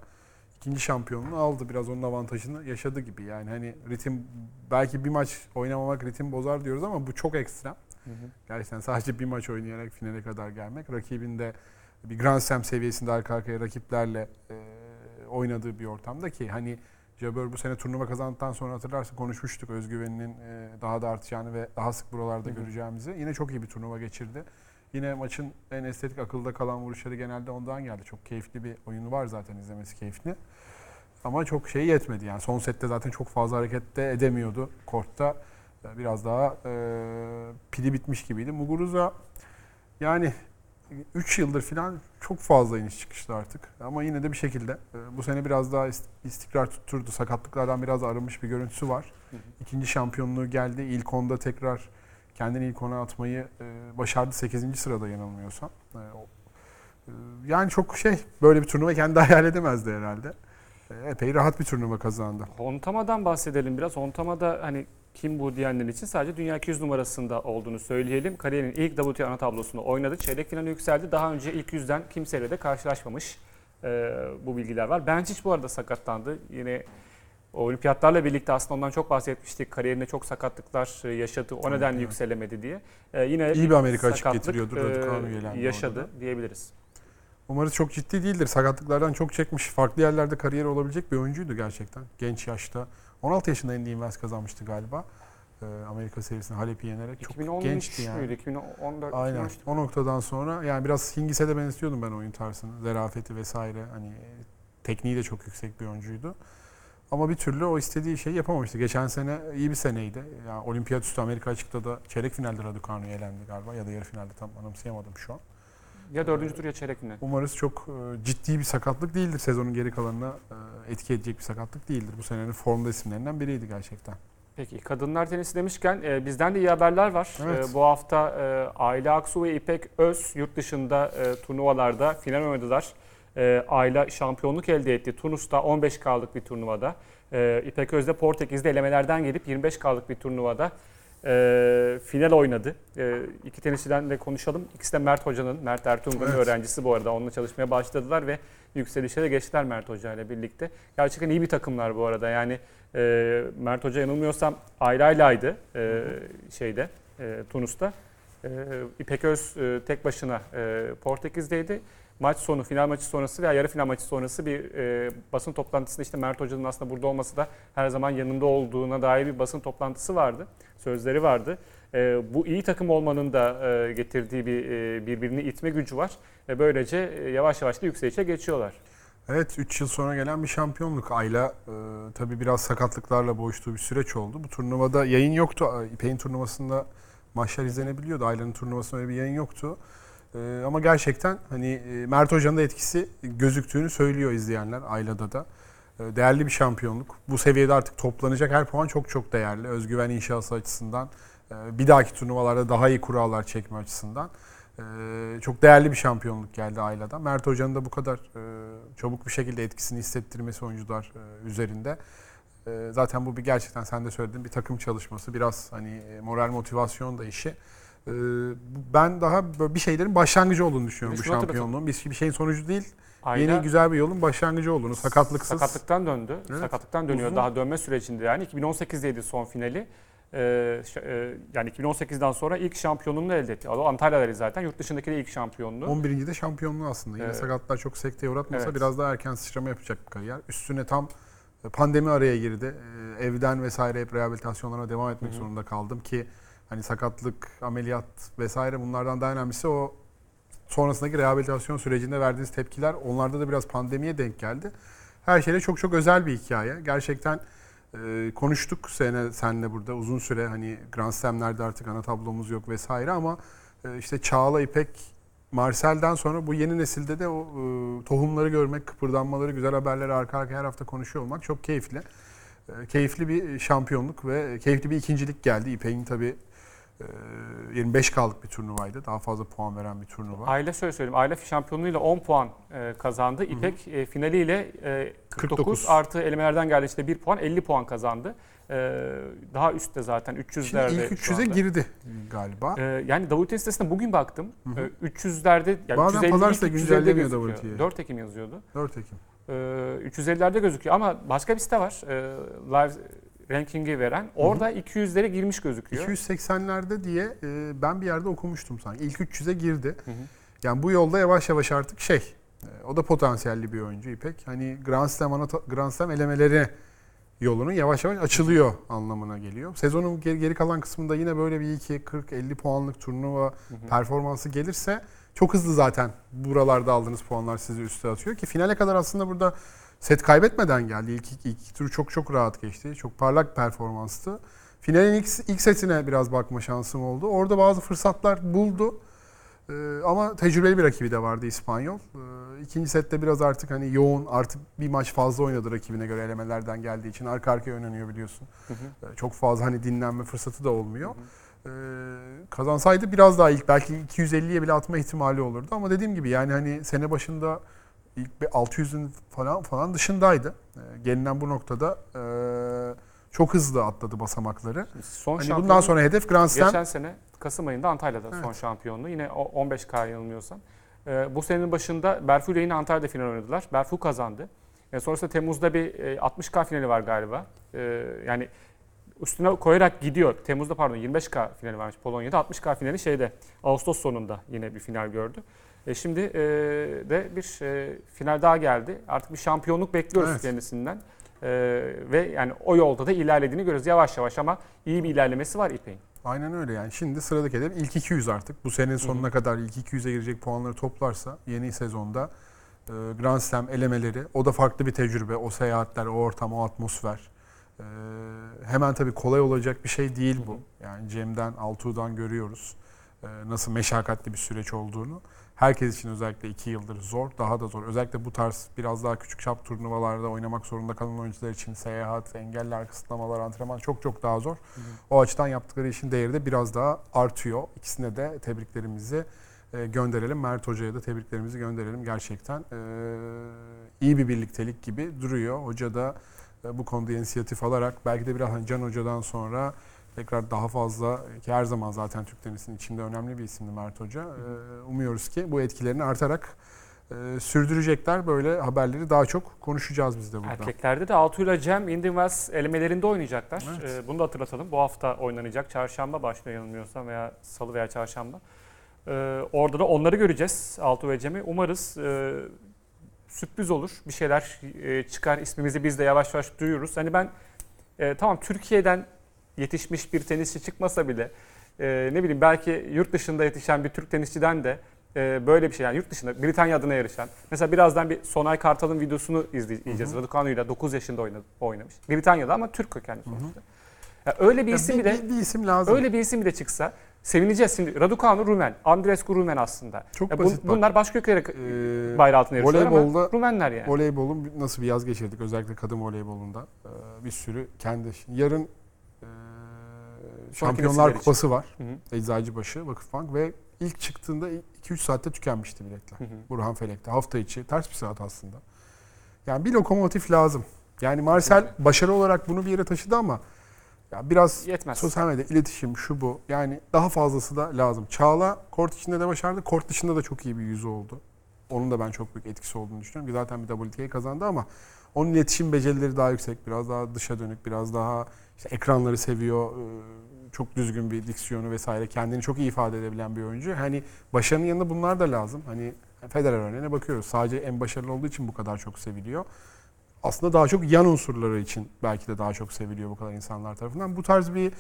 ikinci şampiyonluğu aldı. Biraz onun avantajını yaşadı gibi. Yani hani ritim belki bir maç oynamamak ritim bozar diyoruz ama bu çok ekstrem. Hı hı. Gerçekten sadece bir maç oynayarak finale kadar gelmek. Rakibinde bir Grand Slam seviyesinde arka arkaya rakiplerle e, oynadığı bir ortamda ki hani Jabeur bu sene turnuva kazandıktan sonra hatırlarsın konuşmuştuk özgüveninin e, daha da artacağını ve daha sık buralarda Hı hı. göreceğimizi. Yine çok iyi bir turnuva geçirdi. Yine maçın en estetik akılda kalan vuruşları genelde ondan geldi. Çok keyifli bir oyunu var zaten izlemesi keyifli. Ama çok şey yetmedi yani. Son sette zaten çok fazla hareket de edemiyordu kortta. E, Biraz daha e, pili bitmiş gibiydi. Muguruza yani 3 yıldır falan çok fazla iniş çıkıştı artık. Ama yine de bir şekilde e, bu sene biraz daha ist- istikrar tutturdu. Sakatlıklardan biraz arınmış bir görüntüsü var. İkinci şampiyonluğu geldi. İlk onda tekrar kendini ilk ona atmayı e, başardı. 8. sırada yanılmıyorsam. E, yani çok şey böyle bir turnuva kendi [laughs] hayal edemezdi herhalde. E, epey rahat bir turnuva kazandı. Hontama'dan bahsedelim biraz. Hontama'da hani kim bu diyenler için sadece dünya 200 numarasında olduğunu söyleyelim. Kariyerinin ilk WTA ana tablosunu oynadı. Çeyrek finale yükseldi. Daha önce ilk yüzden kimseyle de karşılaşmamış. Ee, bu bilgiler var. Bencic bu arada sakatlandı. Yine olimpiyatlarla birlikte aslında ondan çok bahsetmiştik. Kariyerinde çok sakatlıklar e, yaşadı. O Tabii, nedenle evet. yükselemedi diye. Ee, yine İyi bir Amerika açık getiriyordur. e, yaşadı diyebiliriz. Umarız çok ciddi değildir. Sakatlıklardan çok çekmiş. Farklı yerlerde kariyeri olabilecek bir oyuncuydu gerçekten. Genç yaşta. 16 yaşında Indian Wells kazanmıştı galiba. Ee, Amerika serisinde Halep'i yenerek. Çok 2013 gençti yani. müydü? 2014 Aynen. 2013 O noktadan sonra yani biraz Hingis'e de benzetiyordum ben oyun tarzını. Zerafeti vesaire. Hani e, tekniği de çok yüksek bir oyuncuydu. Ama bir türlü o istediği şeyi yapamamıştı. Geçen sene iyi bir seneydi. Yani olimpiyat üstü Amerika açıkta da çeyrek finalde Raducanu'ya elendi galiba ya da yarı finalde tam anımsayamadım şu an. Ya dördüncü tur ya çeyrek final. Umarız çok e, ciddi bir sakatlık değildir. Sezonun geri kalanına e, etki edecek bir sakatlık değildir. Bu senenin formda isimlerinden biriydi gerçekten. Peki kadınlar tenisi demişken e, bizden de iyi haberler var. Evet. E, bu hafta e, Ayla Aksu ve İpek Öz yurt dışında e, turnuvalarda final oynadılar. E, Ayla şampiyonluk elde etti. Tunus'ta 15K'lık bir turnuvada. E, İpek Öz de Portekiz'de elemelerden gelip 25K'lık bir turnuvada e, final oynadı. E, iki tenisçiden de konuşalım. İkisi de Mert Hoca'nın, Mert Ertuğrul'un Evet. öğrencisi bu arada. Onunla çalışmaya başladılar ve yükselişe de geçtiler Mert Hoca ile birlikte. Gerçekten iyi bir takımlar bu arada. Yani e, Mert Hoca yanılmıyorsam Ayra'ylaydı e, şeyde e, Tunus'ta. E, İpek Öz e, tek başına e, Portekiz'deydi. Maç sonu, final maçı sonrası veya yarı final maçı sonrası bir e, basın toplantısında işte Mert Hoca'nın aslında burada olması da her zaman yanında olduğuna dair bir basın toplantısı vardı. Sözleri vardı. E, bu iyi takım olmanın da e, getirdiği bir e, birbirini itme gücü var. Ve böylece e, yavaş yavaş da yükselişe geçiyorlar. Evet 3 yıl sonra gelen bir şampiyonluk. Ayla e, tabii biraz sakatlıklarla boğuştuğu bir süreç oldu. Bu turnuvada yayın yoktu. İpek'in turnuvasında maçlar izlenebiliyordu. Ayla'nın turnuvasında öyle bir yayın yoktu. E, ama gerçekten hani e, Mert Hoca'nın da etkisi gözüktüğünü söylüyor izleyenler Ayla'da da. E, değerli bir şampiyonluk. Bu seviyede artık toplanacak her puan çok çok değerli. Özgüven inşası açısından. e, bir dahaki turnuvalarda daha iyi kurallar çekme açısından. Ee, çok değerli bir şampiyonluk geldi Ayla'dan. Mert Hoca'nın da bu kadar e, çabuk bir şekilde etkisini hissettirmesi oyuncular e, üzerinde. E, zaten bu bir gerçekten sen de söyledin bir takım çalışması. Biraz hani e, moral motivasyon da işi. E, bu- ben daha böyle bir şeylerin başlangıcı olduğunu düşünüyorum bu şunu hatırlatalım. şampiyonluğun. Bir, bir şeyin sonucu değil. Ayla Yeni güzel bir yolun başlangıcı olduğunu. Sakatlıksız. Sakatlıktan döndü. Evet. Sakatlıktan dönüyor. Uzun. Daha dönme sürecinde yani 2018'deydi son finali. Ee, e, yani 2018'den sonra ilk şampiyonluğunu elde etti. Antalya'daydı zaten. Yurt dışındaki de ilk şampiyonluğu. 11. de şampiyonluğu aslında. Yine Evet. sakatlar çok sekteye uğratmasa Evet. biraz daha erken sıçrama yapacak bir kariyer. Üstüne tam e, pandemi araya girdi. Ee, Evden vesaire hep rehabilitasyonlara devam etmek Hı hı. zorunda kaldım ki hani sakatlık, ameliyat vesaire bunlardan daha önemlisi o sonrasındaki rehabilitasyon sürecinde verdiğiniz tepkiler onlarda da biraz pandemiye denk geldi. Her şeyle çok çok özel bir hikaye. Gerçekten e, konuştuk sene senle burada uzun süre hani Grand Slam'lerde artık ana tablomuz yok vesaire ama e, işte Çağla İpek Marcel'den sonra bu yeni nesilde de o e, tohumları görmek, kıpırdanmaları, güzel haberleri arka arkaya her hafta konuşuyor olmak çok keyifli. E, keyifli bir şampiyonluk ve keyifli bir ikincilik geldi. İpek'in tabii 25 kaldık bir turnuvaydı. Daha fazla puan veren bir turnuva. Aile şöyle söyleyeyim. Aile şampiyonluğuyla 10 puan e, kazandı. İpek e, finaliyle e, 49, 49. artı elemelerden geldi işte 1 puan 50 puan kazandı. E, daha üstte zaten 300'lerde Şimdi ilk şu 300'e anda. girdi galiba. E, yani WTA sitesine bugün baktım. Hı hı. E, 300'lerde yani Bazen 350 pazartesi ilk de 350'de güncellemiyor. WTA'yı. 4 Ekim yazıyordu. 4 Ekim. E, 350'lerde gözüküyor ama başka bir site var. E, live rankingi veren. Orada 200'lere girmiş gözüküyor. 280'lerde diye e, ben bir yerde okumuştum sanki. İlk 300'e girdi. Hı hı. Yani bu yolda yavaş yavaş artık şey, e, o da potansiyelli bir oyuncu İpek. Hani Grand Slam, Grand Slam elemeleri yolunun yavaş yavaş açılıyor anlamına geliyor. Sezonun geri, geri kalan kısmında yine böyle bir 2 40 50 puanlık turnuva Hı hı. performansı gelirse çok hızlı zaten buralarda aldığınız puanlar sizi üste atıyor ki finale kadar aslında burada set kaybetmeden geldi. İlk, ilk, ilk turu çok çok rahat geçti. Çok parlak performanstı. Finalin ilk, ilk setine biraz bakma şansım oldu. Orada bazı fırsatlar buldu. Ee, ama tecrübeli bir rakibi de vardı İspanyol. Ee, ikinci sette biraz artık hani yoğun artık bir maç fazla oynadı rakibine göre elemelerden geldiği için arka arkaya oynanıyor biliyorsun. Hı hı. Ee, çok fazla hani dinlenme fırsatı da olmuyor. Ee, kazansaydı biraz daha ilk belki 250'ye bile atma ihtimali olurdu ama dediğim gibi yani hani sene başında ilk bir 600'ün falan falan dışındaydı. Ee, gelinen bu noktada e, çok hızlı atladı basamakları. Son Hani bundan sonra hedef Grand Slam. Geçen sene Kasım ayında Antalya'da son Evet. şampiyonluğu. Yine o 15K yanılmıyorsam. Ee, bu senenin başında Berfu ile yine Antalya'da final oynadılar. Berfu kazandı. E, sonrasında Temmuz'da bir e, 60K finali var galiba. E, yani üstüne koyarak gidiyor. Temmuz'da pardon 25K finali varmış Polonya'da. 60K finali şeyde Ağustos sonunda yine bir final gördü. E, şimdi e, de bir e, final daha geldi. Artık bir şampiyonluk bekliyoruz Evet. kendisinden. E, ve yani o yolda da ilerlediğini görüyoruz yavaş yavaş ama iyi bir ilerlemesi var İpek'in. Aynen öyle yani. Şimdi sıradaki hedef ilk 200 artık. Bu senenin sonuna kadar ilk 200'e girecek puanları toplarsa yeni sezonda e, Grand Slam elemeleri. O da farklı bir tecrübe. O seyahatler, o ortam, o atmosfer. E, hemen tabii kolay olacak bir şey değil bu. Yani Cem'den, Altuğ'dan görüyoruz e, nasıl meşakkatli bir süreç olduğunu. Herkes için özellikle iki yıldır zor, daha da zor. Özellikle bu tarz biraz daha küçük çap turnuvalarda oynamak zorunda kalan oyuncular için seyahat, engeller, kısıtlamalar, antrenman çok çok daha zor. O açıdan yaptıkları işin değeri de biraz daha artıyor. İkisine de tebriklerimizi e, gönderelim. Mert Hoca'ya da tebriklerimizi gönderelim. Gerçekten e, iyi bir birliktelik gibi duruyor. Hoca da e, bu konuda inisiyatif alarak belki de biraz hani Can Hoca'dan sonra tekrar daha fazla ki her zaman zaten Türk tenisinin içinde önemli bir isimdi Mert Hoca. E, umuyoruz ki bu etkilerini artarak e, sürdürecekler. Böyle haberleri daha çok konuşacağız biz de burada. Erkeklerde de Altuğ ile Cem Wells elemelerinde oynayacaklar. Evet. Ee, bunu da hatırlatalım. Bu hafta oynanacak. Çarşamba başlıyor yanılmıyorsam veya salı veya çarşamba. Ee, orada da onları göreceğiz Altuğ ve Cem'i. Umarız e, sürpriz olur. Bir şeyler e, çıkar. İsmimizi biz de yavaş yavaş duyuyoruz. Hani ben e, tamam Türkiye'den yetişmiş bir tenisçi çıkmasa bile e, ne bileyim belki yurt dışında yetişen bir Türk tenisçiden de e, böyle bir şey yani yurt dışında Britanya adına yarışan. Mesela birazdan bir Sonay Kartal'ın videosunu izleyeceğiz. Raducanu'yla 9 yaşında oynadı, oynamış. Britanya'da ama Türk kökenli sonuçta. Ya öyle bir isim bir, bile bir, bir isim lazım. öyle bir isim bile çıksa sevineceğiz şimdi. Raducanu Rumen, Andrescu Rumen aslında. Çok Ya bu- basit bak. bunlar başka ülkelere Ee, bayrağı altında yarışıyorlar ama voleybolda- Rumenler yani. Voleybolun nasıl bir yaz geçirdik özellikle kadın voleybolunda. Ee, bir sürü kendi. Yarın Şampiyonlar için. Kupası var. Hı hı. Eczacıbaşı, Vakıfbank ve ilk çıktığında 2-3 saatte tükenmişti biletler. Hı hı. Burhan Felek'te. Hafta içi. Ters bir saat aslında. Yani bir lokomotif lazım. Yani Marcel başarı olarak bunu bir yere taşıdı ama ya biraz Yetmez. sosyal medya, iletişim, şu bu. Yani daha fazlası da lazım. Çağla kort içinde de başardı. Kort dışında da çok iyi bir yüzü oldu. Onun da ben çok büyük etkisi olduğunu düşünüyorum. Zaten bir WTA kazandı ama onun iletişim becerileri daha yüksek. Biraz daha dışa dönük, biraz daha işte ekranları seviyor. ee, Çok düzgün bir diksiyonu vesaire. Kendini çok iyi ifade edebilen bir oyuncu. Hani başarının yanında bunlar da lazım. Hani Federer örneğine bakıyoruz. Sadece en başarılı olduğu için bu kadar çok seviliyor. Aslında daha çok yan unsurları için belki de daha çok seviliyor bu kadar insanlar tarafından. Bu tarz bir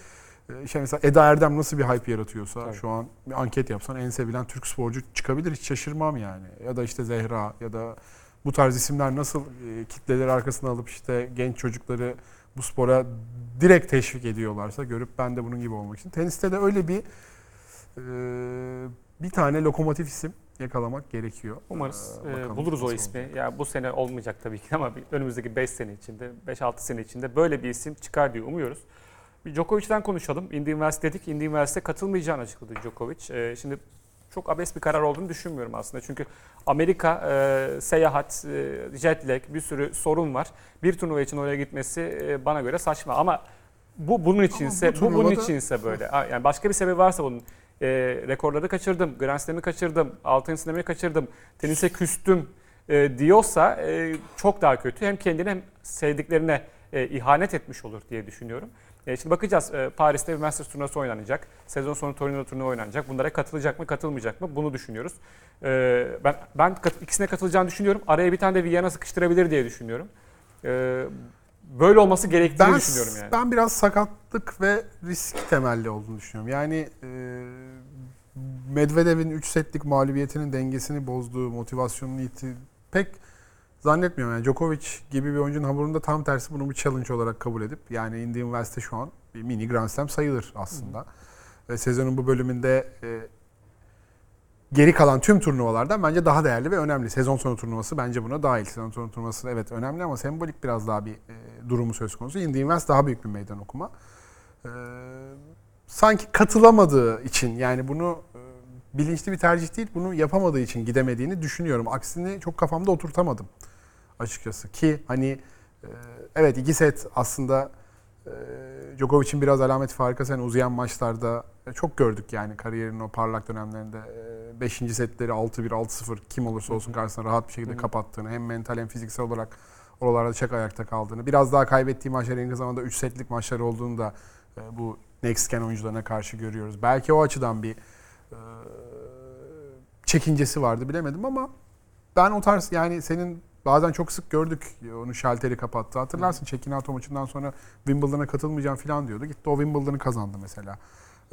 e, şey mesela Eda Erdem nasıl bir hype yaratıyorsa Tabii. şu an bir anket yapsan en sevilen Türk sporcu çıkabilir hiç şaşırmam yani. Ya da işte Zehra ya da bu tarz isimler nasıl e, kitleleri arkasına alıp işte genç çocukları bu spora direkt teşvik ediyorlarsa görüp ben de bunun gibi olmak için. Teniste de öyle bir e, bir tane lokomotif isim yakalamak gerekiyor. Umarız Ee, bakalım buluruz o ismi. olacak. Ya bu sene olmayacak tabii ki [laughs] ama önümüzdeki 5 sene içinde, 5-6 sene içinde böyle bir isim çıkar diye umuyoruz. Bir Djokovic'den konuşalım. Indy Wells dedik. Indy Wells'e katılmayacağını açıkladı Djokovic. E, şimdi çok abes bir karar olduğunu düşünmüyorum aslında. Çünkü Amerika e, seyahat, e, jet lag bir sürü sorun var. Bir turnuva için oraya gitmesi e, bana göre saçma ama bu bunun içinse, bu, bunun turnuvada- içinse böyle. Yani başka bir sebebi varsa bunun e, rekorları kaçırdım, Grand Slam'i kaçırdım, altın Slam'i kaçırdım, tenise küstüm e, diyorsa e, çok daha kötü. Hem kendine hem sevdiklerine e, ihanet etmiş olur diye düşünüyorum. E, şimdi bakacağız e, Paris'te bir Masters turnuvası oynanacak. Sezon sonu Torino'da turnuva oynanacak. Bunlara katılacak mı katılmayacak mı bunu düşünüyoruz. E, ben ben kat- ikisine katılacağını düşünüyorum. Araya bir tane de Viyana sıkıştırabilir diye düşünüyorum. E, böyle olması gerektiğini ben, düşünüyorum yani. Ben biraz sakatlık ve risk temelli olduğunu düşünüyorum. Yani e, Medvedev'in 3 setlik mağlubiyetinin dengesini bozduğu, motivasyonunu yitti. Pek zannetmiyorum. Yani Djokovic gibi bir oyuncunun hamurunda tam tersi bunu bir challenge olarak kabul edip yani Indian Wells'te şu an bir mini Grand Slam sayılır aslında. Ve sezonun bu bölümünde e, geri kalan tüm turnuvalardan bence daha değerli ve önemli. Sezon sonu turnuvası bence buna dahil. Sezon sonu turnuvası evet önemli ama sembolik biraz daha bir e, durumu söz konusu. Indian Wells daha büyük bir meydan okuma. E, sanki katılamadığı için yani bunu e, bilinçli bir tercih değil bunu yapamadığı için gidemediğini düşünüyorum. Aksini çok kafamda oturtamadım açıkçası. Ki hani e, evet iki set aslında e, Djokovic'in biraz alameti farikası yani uzayan maçlarda e, çok gördük yani kariyerinin o parlak dönemlerinde 5. setleri 6-1, 6-0 kim olursa olsun karşısına rahat bir şekilde kapattığını hem mental hem fiziksel olarak oralarda çek ayakta kaldığını biraz daha kaybettiği maçlar en kısa zamanda 3 setlik maçlar olduğunu da bu next gen oyuncularına karşı görüyoruz. Belki o açıdan bir çekincesi vardı bilemedim ama ben o tarz yani senin bazen çok sık gördük onu şalteri kapattı. Hatırlarsın Çekin Auto maçından sonra Wimbledon'a katılmayacağım falan diyordu. Gitti o Wimbledon'ı kazandı mesela.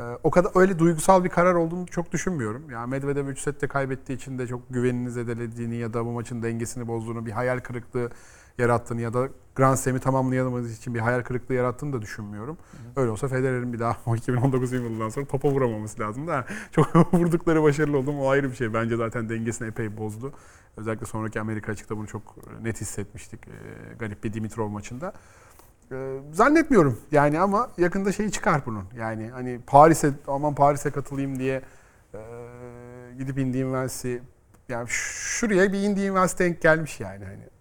Ee, o kadar öyle duygusal bir karar olduğunu çok düşünmüyorum. Yani Medvedev 3 sette kaybettiği için de çok güvenini zedelediğini ya da bu maçın dengesini bozduğunu, bir hayal kırıklığı yarattığını ya da Grand Slam'i tamamlayamadığı için bir hayal kırıklığı yarattığını da düşünmüyorum. Öyle olsa Federer'in bir daha [laughs] o 2019 Wimbledon'dan sonra topa vuramaması lazım da [laughs] çok [laughs] vurdukları başarılı oldu o ayrı bir şey. Bence zaten dengesini epey bozdu. Özellikle sonraki Amerika açıkta bunu çok net hissetmiştik. Ee, garip bir Dimitrov maçında. Ee, zannetmiyorum yani ama yakında şeyi çıkar bunun. Yani hani Paris'e aman Paris'e katılayım diye e, gidip Indian Wells'i yani şuraya bir Indian Wells denk gelmiş yani hani.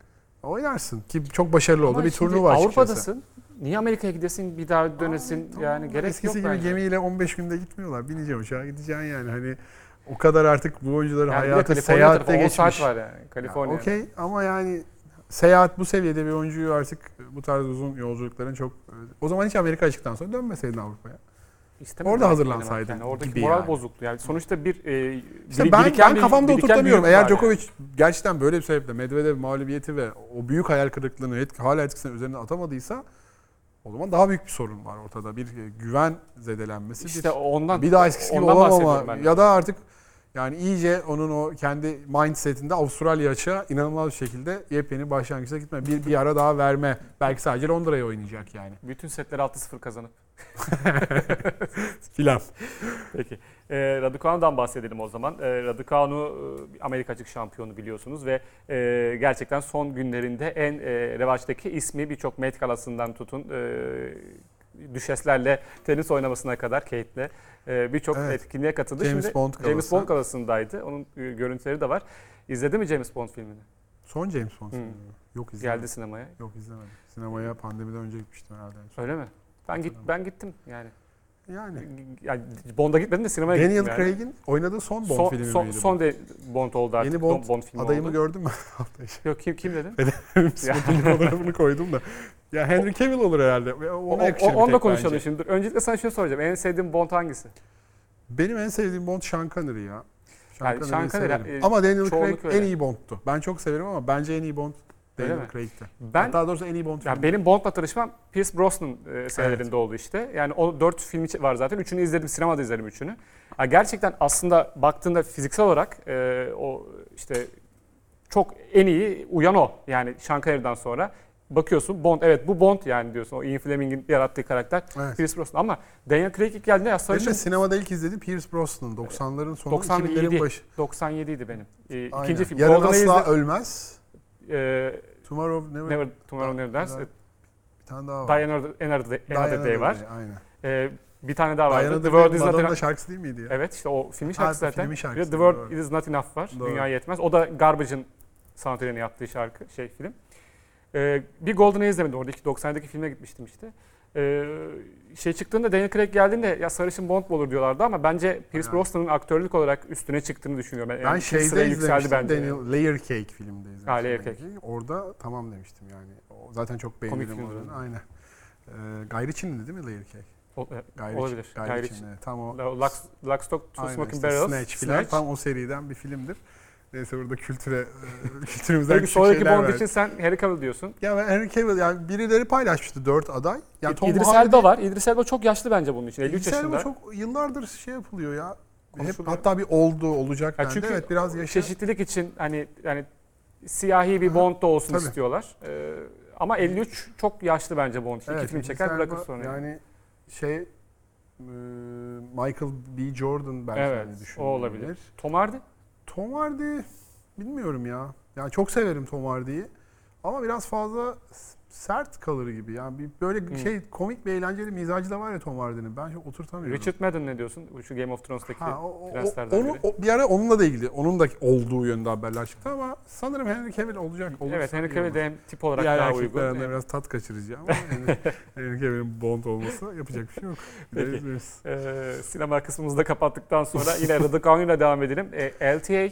Oynarsın ki çok başarılı oldu Ama bir şimdi turnuva açıkçası. Avrupa'dasın. Niye Amerika'ya gidesin bir daha dönesin Tamam, yani gerek Eskisi yok gibi bence. gemiyle 15 günde gitmiyorlar. Bineceğim uçağa gideceksin yani hani o kadar artık bu oyuncuların Yani bir hayatı seyahatte tarafı, geçmiş. saat var yani Ya, Kaliforniya. Okey ama yani seyahat bu seviyede bir oyuncuyu artık bu tarz uzun yolculukların çok... O zaman hiç Amerika açıktan sonra dönmeseydin Avrupa'ya. İstemediler Orada hazırlansaydı Yani. Oradaki gibi moral yani. bozuktu. Yani sonuçta bir e, İşte biri- ben, biriken ben bir- kafamda oturtamıyorum. bir yük Eğer var yani. Djokovic gerçekten böyle bir sebeple Medvedev mağlubiyeti ve o büyük hayal kırıklığını etki, hala etkisini üzerine atamadıysa o zaman daha büyük bir sorun var ortada. Bir e, güven zedelenmesi. bir- İşte ondan bir daha eskisi gibi olamama ya da artık yani iyice onun o kendi mindsetinde Avustralya açığa inanılmaz bir şekilde yepyeni başlangıçta gitme. Bir, bir ara daha verme. Belki sadece Londra'ya oynayacak yani. Bütün setleri 6-0 kazanıp. [laughs] Filan. Peki. E, Raducanu'dan bahsedelim o zaman. E, Raducanu Amerika açık şampiyonu biliyorsunuz ve e, gerçekten son günlerinde en e, revaçtaki ismi birçok Met galasından tutun e, düşeslerle tenis oynamasına kadar Kate'le e, birçok Evet. etkinliğe katıldı. James Şimdi Bond James galası. Bond galasındaydı. Onun e, görüntüleri de var. İzledi mi James Bond filmini? Son James Bond Hı. filmi mi? Yok izlemedim. Geldi sinemaya. Yok izlemedim. Sinemaya pandemiden önce gitmiştim herhalde. Öyle mi? Ben git ben gittim yani. Yani. yani Bond'a gitmedim de sinemaya Daniel gittim yani. Craig'in oynadığı son Bond son, filmi son, miydi son de Bond oldu artık. Yeni Bond, Bond filmi adayımı oldu. gördün mü? içi? Yok kim kim dedin? Smoking fotoğrafını koydum da. Ya Henry Cavill olur herhalde. Ona O, o, onu da tek konuşalım bence. şimdi. Dur, Öncelikle sana şunu soracağım. En sevdiğin Bond hangisi? Benim en sevdiğim Bond Sean Connery ya. Sean Yani Sean Connery, e, ama Daniel Craig öyle. en iyi Bond'tu. Ben çok severim ama bence en iyi Bond Daniel? Craig'ti. Ben Hatta doğrusu en iyi Bond yani filmi. benim Bond'la tanışmam Pierce Brosnan e, senelerinde oldu işte. Yani o dört film var zaten. Üçünü izledim. Sinemada izledim üçünü. Ha, gerçekten aslında baktığında fiziksel olarak e, o işte çok en iyi uyan o. Yani Sean Connery'den sonra bakıyorsun Bond evet bu Bond yani diyorsun o Ian Fleming'in yarattığı karakter Evet. Pierce Brosnan ama Daniel Craig ilk geldiğinde ya Benim sarışın de sinemada ilk izlediğim Pierce Brosnan. 90'ların sonu, 97. 2000'lerin başı. 97 idi benim. E, Aynen. ikinci film. Yarın GoldenEye'de, asla ölmez. e, Tomorrow Never. Never, Tomorrow Never Dies. Bir tane daha var. Die Another, Another Another Day var. Day, Aynen. E, bir tane daha vardı. The World Is Not Enough. şarkısı değil miydi ya? Evet işte o filmin Ha, şarkısı zaten. filmin şarkısı, The World doğru. Is Not Enough var. Doğru. Dünya Yetmez. O da Garbage'ın sanatörünün yaptığı şarkı, şey film. E, bir GoldenEye izlemedim. Oradaki 90'daki filme gitmiştim işte. E, şey çıktığında Daniel Craig geldiğinde ya sarışın Bond mu olur diyorlardı ama bence Pierce. Brosnan'ın aktörlük olarak üstüne çıktığını düşünüyorum. Yani Ben ikinci sıraya şeyde yükseldi bence. Daniel Layer Cake filmde izlemiştim. Ha, Layer Craig. Orada tamam demiştim yani. O zaten çok beğendim oranı. Aynen. Ee, Guy Ritchie'nin değil mi Layer Cake? O- e, Guy Olabilir. Ritchie. Ritchie'nin, evet. Tam o. Lock, Lock, Stock, Two Smoking Barrels. Snatch Snatch. tam o seriden bir filmdir. Neyse burada kültüre, e, [laughs] kültürümüzden Peki küçük sonraki şeyler Bond var. için sen Harry Cavill diyorsun. Ya ben Henry Cavill yani birileri paylaşmıştı dört aday. Yani Tom İdris Hardy- Elba var. İdris Elba çok yaşlı bence bunun için. 53 İdris Elba yaşında. çok yıllardır şey yapılıyor ya. Hep, Konuşuluyor. hatta bir oldu olacak Ya çünkü evet biraz yaşa. Çeşitlilik için hani yani siyahi bir Bond da olsun Tabii. istiyorlar. Ee, ama 53 çok yaşlı bence Bond. için. İki film çeker Elba bırakır sonra. Yani şey e, Michael B. Jordan belki Evet, hani o düşünülebilir. olabilir. Tom Hardy? Tom Hardy bilmiyorum ya. Yani çok severim Tom Hardy'yi. Ama biraz fazla sert kalır gibi. Yani bir böyle Hmm. şey komik bir eğlenceli mizacı da var ya Tom Hardy'nin. Ben çok oturtamıyorum. Richard Madden ne diyorsun? Şu Game of Thrones'taki Ha, o, prenslerden onu, biri. o- bir ara onunla da ilgili, onun da olduğu yönde haberler çıktı ama sanırım Henry Cavill olacak. olursa Evet Henry Cavill olur. de hem tip olarak Diğer daha uygun. arasında hem- biraz tat kaçırıcı ama [laughs] Henry, Cavill'in Bond olması yapacak bir şey yok. Peki. Ee, sinema kısmımızı da kapattıktan sonra yine Raducanu'yla devam edelim. Ee, LTA, e,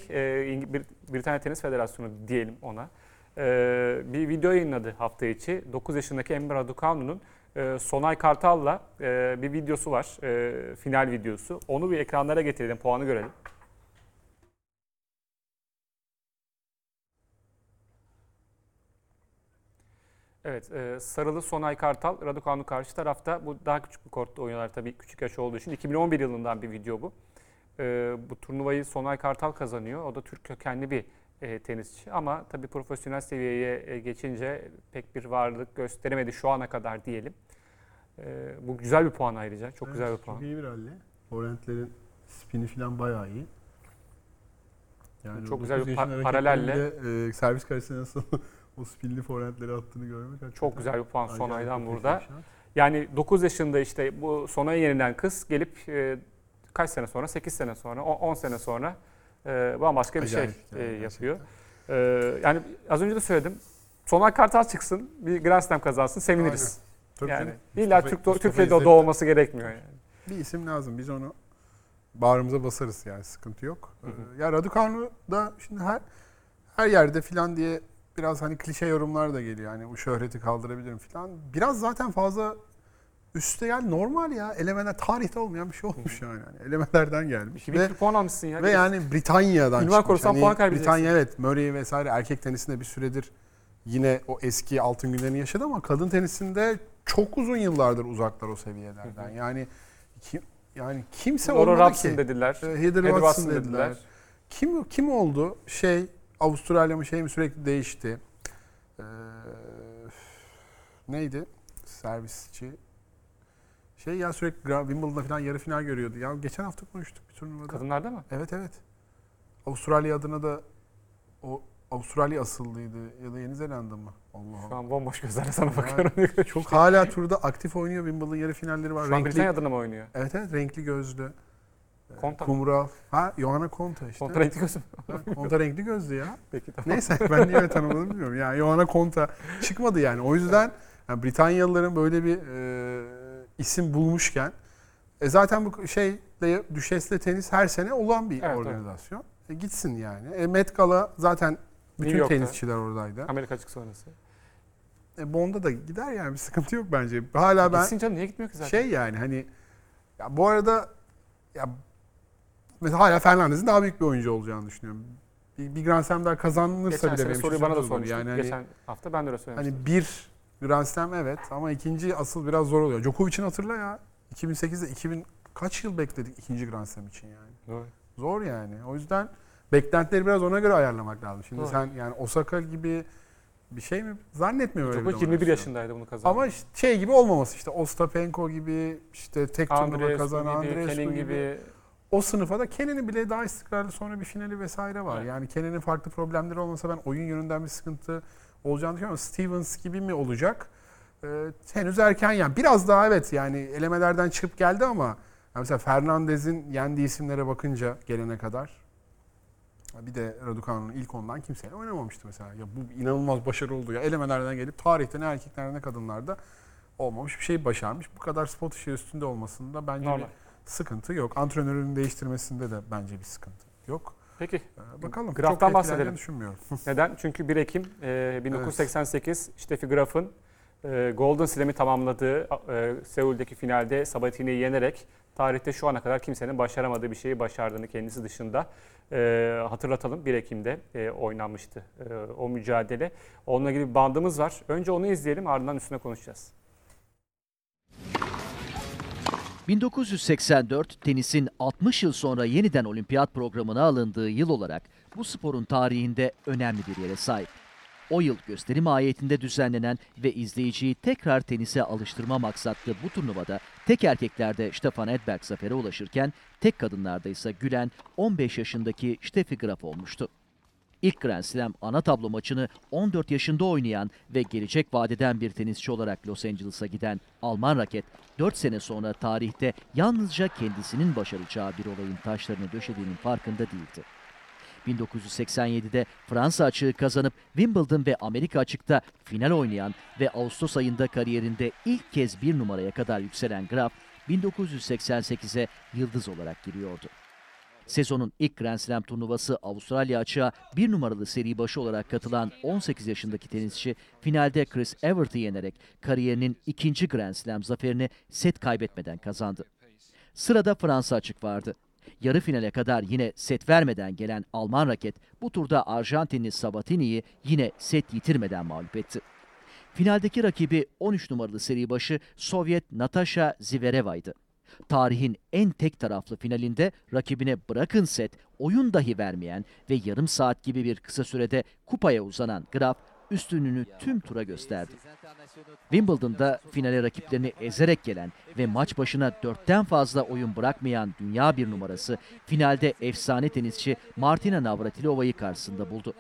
Brit- Britanya Tenis Federasyonu diyelim ona. Ee, bir video yayınladı hafta içi. 9 yaşındaki Emre Raducanu'nun e, Sonay Kartal'la e, bir videosu var. E, final videosu. Onu bir ekranlara getirelim, puanı görelim. Evet, e, Sarılı Sonay Kartal, Raducanu karşı tarafta. Bu daha küçük bir kortta oynuyorlar tabii küçük yaş olduğu için. 2011 yılından bir video bu. E, bu turnuvayı Sonay Kartal kazanıyor. O da Türk kökenli bir e, tenisçi ama tabii profesyonel seviyeye e, geçince pek bir varlık gösteremedi şu ana kadar diyelim. E, bu güzel bir puan ayrıca, çok güzel bir puan. Çok iyi bir rally. Forentlerin spini falan bayağı iyi. Yani Çok güzel 9 bir yaşın pa- hareketlerinde, paralelle. e, servis karesine nasıl [laughs] o spinli forentleri attığını görmek Çok güzel bir puan Sonay'dan burada. Yani 9 yaşında işte bu Sonay'a yenilen kız gelip e, kaç sene sonra, 8 sene sonra, o- 10 sene sonra e, bambaşka bir Acayip şey yani e, yapıyor. E, yani az önce de söyledim. Sonay Kartal çıksın, bir Grand Slam kazansın, seviniriz. Tabii Yani canım. illa Türk, Türkiye'de doğması gerekmiyor yani. Bir isim lazım. Biz onu bağrımıza basarız yani sıkıntı yok. Hı hı. Ee, Ya Raducanu da şimdi her her yerde filan diye biraz hani klişe yorumlar da geliyor. Yani bu şöhreti kaldırabilirim filan. Biraz zaten fazla üstte yani normal ya. Elemeler tarihte olmayan bir şey olmuş yani. yani elemelerden gelmiş. 2000 Ve, puan almışsın ya. ve yani Britanya'dan Ünvan çıkmış. korursan puan kaybedeceksin. Britanya evet Murray vesaire erkek tenisinde bir süredir yine o eski altın günlerini yaşadı ama kadın tenisinde çok uzun yıllardır uzaklar o seviyelerden. Yani kim, yani kimse Laura olmadı Robson ki. dediler. Ee, Heather Heather Watson Watson dediler. dediler. Kim kim oldu? Şey Avustralya mı şey mi sürekli değişti. Ee, neydi? Servisçi. Şey ya sürekli Wimbledon'da falan yarı final görüyordu. Ya geçen hafta konuştuk bir turnuvada. Kadınlarda mı? Evet evet. Avustralya adına da o Avustralya asıllıydı ya da Yeni Zelanda mı? Allah Şu an bomboş gözlerle sana Ya, bakıyorum. [laughs] Çok hala turda aktif oynuyor. Wimbledon yarı finalleri var. Şu an renkli, Britanya adına mı oynuyor? Evet evet renkli gözlü. Konta. Kumral. Ha Johanna Konta işte. Kontra renkli. Ha, Konta renkli gözlü ya. [laughs] Peki tamam. Neyse ben niye tanımadım bilmiyorum. Yani Johanna Konta çıkmadı yani. O yüzden yani Britanyalıların böyle bir e, isim bulmuşken e, zaten bu şeyle düşesle tenis her sene olan bir Evet, organizasyon. E, gitsin yani. E, Met Gala zaten bütün tenisçiler oradaydı. Amerika açık sonrası. E, Bond'a da gider yani bir sıkıntı yok bence. Hala ben Gitsin canım niye gitmiyor ki zaten? şey yani hani ya bu arada ya mesela hala Fernandez'in daha büyük bir oyuncu olacağını düşünüyorum. Bir, bir Grand Slam daha kazanılırsa Geçen bile benim soruyu bana da sormuştun. Yani hani, Geçen hafta ben de öyle söylemiştim. hani bir Grand Slam evet ama ikinci asıl biraz zor oluyor. Djokovic'in hatırla ya 2008'de 2000 kaç yıl bekledik ikinci Grand Slam için yani. Doğru. Zor yani. O yüzden beklentileri biraz ona göre ayarlamak lazım. Şimdi Doğru. sen yani Osaka gibi bir şey mi zannetmiyorum öyle Djokovic 21 dominasyon. yaşındaydı bunu kazandı. Ama işte şey gibi olmaması işte Ostapenko gibi işte tek turnuva kazanan Andreescu gibi. gibi. O sınıfa da Kenan'ın bile daha istikrarlı sonra bir finali vesaire var. Evet. Yani Kenan'ın farklı problemleri olmasa ben oyun yönünden bir sıkıntı olacağını düşünüyorum. Stevens gibi mi olacak? Ee, henüz erken yani. Biraz daha evet yani elemelerden çıkıp geldi ama yani mesela Fernandez'in yendiği isimlere bakınca gelene kadar bir de Raducanu'nun ilk ondan kimseyle oynamamıştı mesela. Ya bu inanılmaz başarı oldu ya. Elemelerden gelip tarihte ne erkeklerde ne kadınlarda olmamış bir şey başarmış. Bu kadar spot işi üstünde olmasında bence Normal. bir sıkıntı yok. Antrenörün değiştirmesinde de bence bir sıkıntı yok. Peki Ee, bakalım. Graftan Çok bahsedelim. düşünmüyorum. [laughs] neden? Çünkü 1 Ekim e, 1988 Steffi Graf'ın e, Golden Slam'i tamamladığı e, Seul'deki finalde Sabatini'yi yenerek tarihte şu ana kadar kimsenin başaramadığı bir şeyi başardığını kendisi dışında e, hatırlatalım. 1 Ekim'de e, oynanmıştı e, o mücadele. Onunla ilgili bir bandımız var. Önce onu izleyelim ardından üstüne konuşacağız. 1984 tenisin 60 yıl sonra yeniden olimpiyat programına alındığı yıl olarak bu sporun tarihinde önemli bir yere sahip. O yıl gösteri mahiyetinde düzenlenen ve izleyiciyi tekrar tenise alıştırma maksatlı bu turnuvada tek erkeklerde Stefan Edberg zafere ulaşırken tek kadınlarda ise gülen 15 yaşındaki Steffi Graf olmuştu. İlk Grand Slam ana tablo maçını 14 yaşında oynayan ve gelecek vadeden bir tenisçi olarak Los Angeles'a giden Alman raket 4 sene sonra tarihte yalnızca kendisinin başaracağı bir olayın taşlarını döşediğinin farkında değildi. 1987'de Fransa açığı kazanıp Wimbledon ve Amerika açıkta final oynayan ve Ağustos ayında kariyerinde ilk kez bir numaraya kadar yükselen Graf 1988'e yıldız olarak giriyordu. Sezonun ilk Grand Slam turnuvası Avustralya açığa bir numaralı seri başı olarak katılan 18 yaşındaki tenisçi finalde Chris Evert'i yenerek kariyerinin ikinci Grand Slam zaferini set kaybetmeden kazandı. Sırada Fransa açık vardı. Yarı finale kadar yine set vermeden gelen Alman raket bu turda Arjantinli Sabatini'yi yine set yitirmeden mağlup etti. Finaldeki rakibi 13 numaralı seri başı Sovyet Natasha Zvereva'ydı. Tarihin en tek taraflı finalinde rakibine bırakın set, oyun dahi vermeyen ve yarım saat gibi bir kısa sürede kupaya uzanan Graf üstünlüğünü tüm tura gösterdi. Wimbledon'da finale rakiplerini ezerek gelen ve maç başına dörtten fazla oyun bırakmayan dünya bir numarası finalde efsane tenisçi Martina Navratilova'yı karşısında buldu.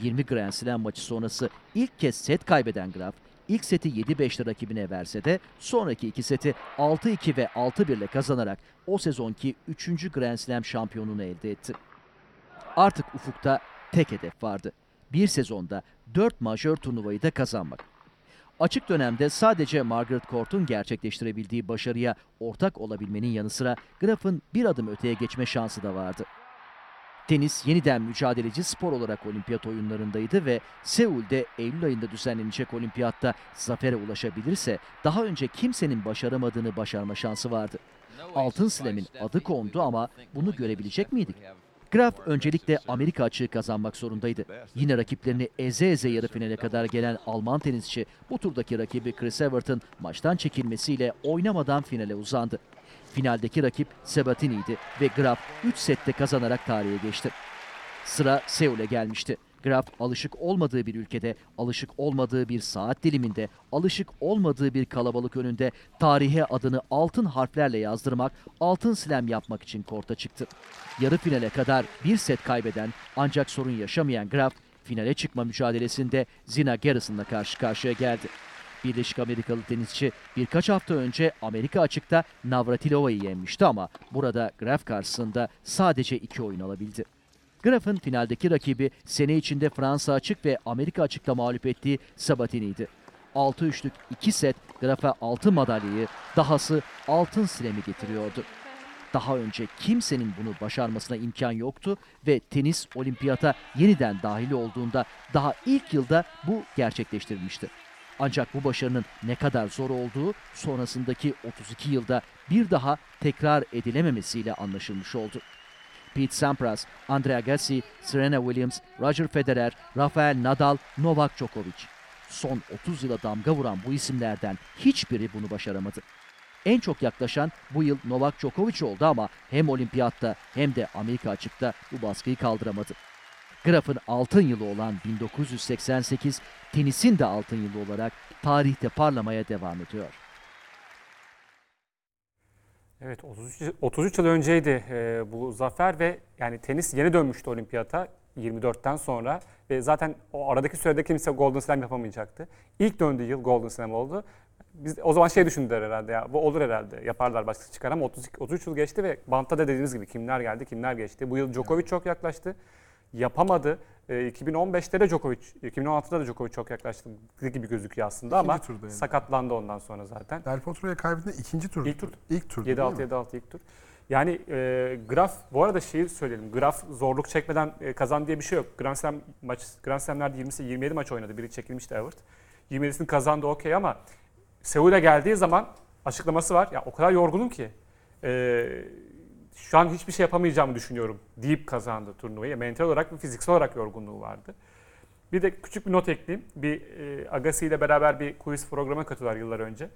20 Grand Slam maçı sonrası ilk kez set kaybeden Graf, ilk seti 7-5'te rakibine verse de sonraki iki seti 6-2 ve 6-1 ile kazanarak o sezonki 3. Grand Slam şampiyonluğunu elde etti. Artık ufukta tek hedef vardı. Bir sezonda 4 majör turnuvayı da kazanmak. Açık dönemde sadece Margaret Court'un gerçekleştirebildiği başarıya ortak olabilmenin yanı sıra Graf'ın bir adım öteye geçme şansı da vardı. Tenis yeniden mücadeleci spor olarak olimpiyat oyunlarındaydı ve Seul'de Eylül ayında düzenlenecek olimpiyatta zafere ulaşabilirse daha önce kimsenin başaramadığını başarma şansı vardı. Altın Slam'in adı kondu ama bunu görebilecek miydik? Graf öncelikle Amerika açığı kazanmak zorundaydı. Yine rakiplerini eze eze yarı finale kadar gelen Alman tenisçi bu turdaki rakibi Chris Everton maçtan çekilmesiyle oynamadan finale uzandı. Finaldeki rakip Sabatini'ydi ve Graf 3 sette kazanarak tarihe geçti. Sıra Seul'e gelmişti. Graf alışık olmadığı bir ülkede, alışık olmadığı bir saat diliminde, alışık olmadığı bir kalabalık önünde tarihe adını altın harflerle yazdırmak, altın slam yapmak için korta çıktı. Yarı finale kadar bir set kaybeden ancak sorun yaşamayan Graf, finale çıkma mücadelesinde Zina Garrison'la karşı karşıya geldi. Birleşik Amerikalı tenisçi birkaç hafta önce Amerika açıkta Navratilova'yı yenmişti ama burada Graf karşısında sadece iki oyun alabildi. Graf'ın finaldeki rakibi sene içinde Fransa açık ve Amerika açıkta mağlup ettiği Sabatini'ydi. 6-3'lük 2 set Graf'a altın madalyayı, dahası altın silemi getiriyordu. Daha önce kimsenin bunu başarmasına imkan yoktu ve tenis olimpiyata yeniden dahil olduğunda daha ilk yılda bu gerçekleştirilmişti. Ancak bu başarının ne kadar zor olduğu sonrasındaki 32 yılda bir daha tekrar edilememesiyle anlaşılmış oldu. Pete Sampras, Andre Agassi, Serena Williams, Roger Federer, Rafael Nadal, Novak Djokovic. Son 30 yıla damga vuran bu isimlerden hiçbiri bunu başaramadı. En çok yaklaşan bu yıl Novak Djokovic oldu ama hem olimpiyatta hem de Amerika açıkta bu baskıyı kaldıramadı. Graf'ın altın yılı olan 1988 tenisin de altın yılı olarak tarihte parlamaya devam ediyor. Evet 33, yıl- 33 yıl önceydi e, bu zafer ve yani tenis yeni dönmüştü olimpiyata 24'ten sonra ve zaten o aradaki sürede kimse Golden Slam yapamayacaktı. İlk döndüğü yıl Golden Slam oldu. Biz o zaman şey düşündüler herhalde ya bu olur herhalde yaparlar başkası çıkar ama 32, 33 yıl geçti ve bantta da dediğiniz gibi kimler geldi kimler geçti. Bu yıl Djokovic çok yaklaştı. Yapamadı. E, 2015'te de Djokovic, 2016'da da Djokovic çok yaklaştı gibi gözüküyor aslında ama İkinci turda yani. sakatlandı ondan sonra zaten. Del Potro'ya kaybettiğinde ikinci tur. İlk tur. İlk tur. 7-6 7-6 ilk tur. Yani e, Graf bu arada şeyi söyleyelim. Graf zorluk çekmeden e, kazan diye bir şey yok. Grand Slam maç Grand Slam'lerde 20 27 maç oynadı. Biri çekilmişti Evert. 27'sini kazandı okey ama Seul'e geldiği zaman açıklaması var. Ya o kadar yorgunum ki e, şu an hiçbir şey yapamayacağımı düşünüyorum deyip kazandı turnuvayı. Mental olarak ve fiziksel olarak yorgunluğu vardı. Bir de küçük bir not ekleyeyim. Bir e, Agassi ile beraber bir quiz programa katıyorlar yıllar önce.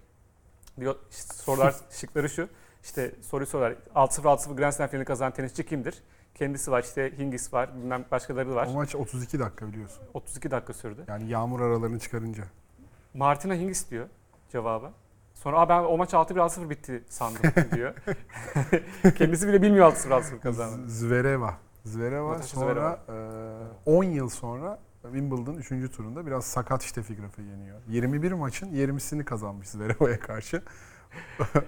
Diyor, işte sorular [laughs] şıkları şu. İşte soruyu soruyorlar. 6-0 6-0 Grand Slam finali kazanan tenisçi kimdir? Kendisi var işte Hingis var bilmem başkaları var. O maç 32 dakika biliyorsun. 32 dakika sürdü. Yani yağmur aralarını çıkarınca. Martina Hingis diyor cevaba. Sonra Aa, ben o maç 6-1 6-0 bitti sandım [laughs] diyor. [laughs] Kendisi bile bilmiyor 6-0 6-0 kazandı. Z- Zvereva. Zvereva sonra e, 10 yıl sonra Wimbledon 3. turunda biraz sakat Steffi Graf'ı yeniyor. 21 maçın 20'sini kazanmış Zvereva'ya karşı.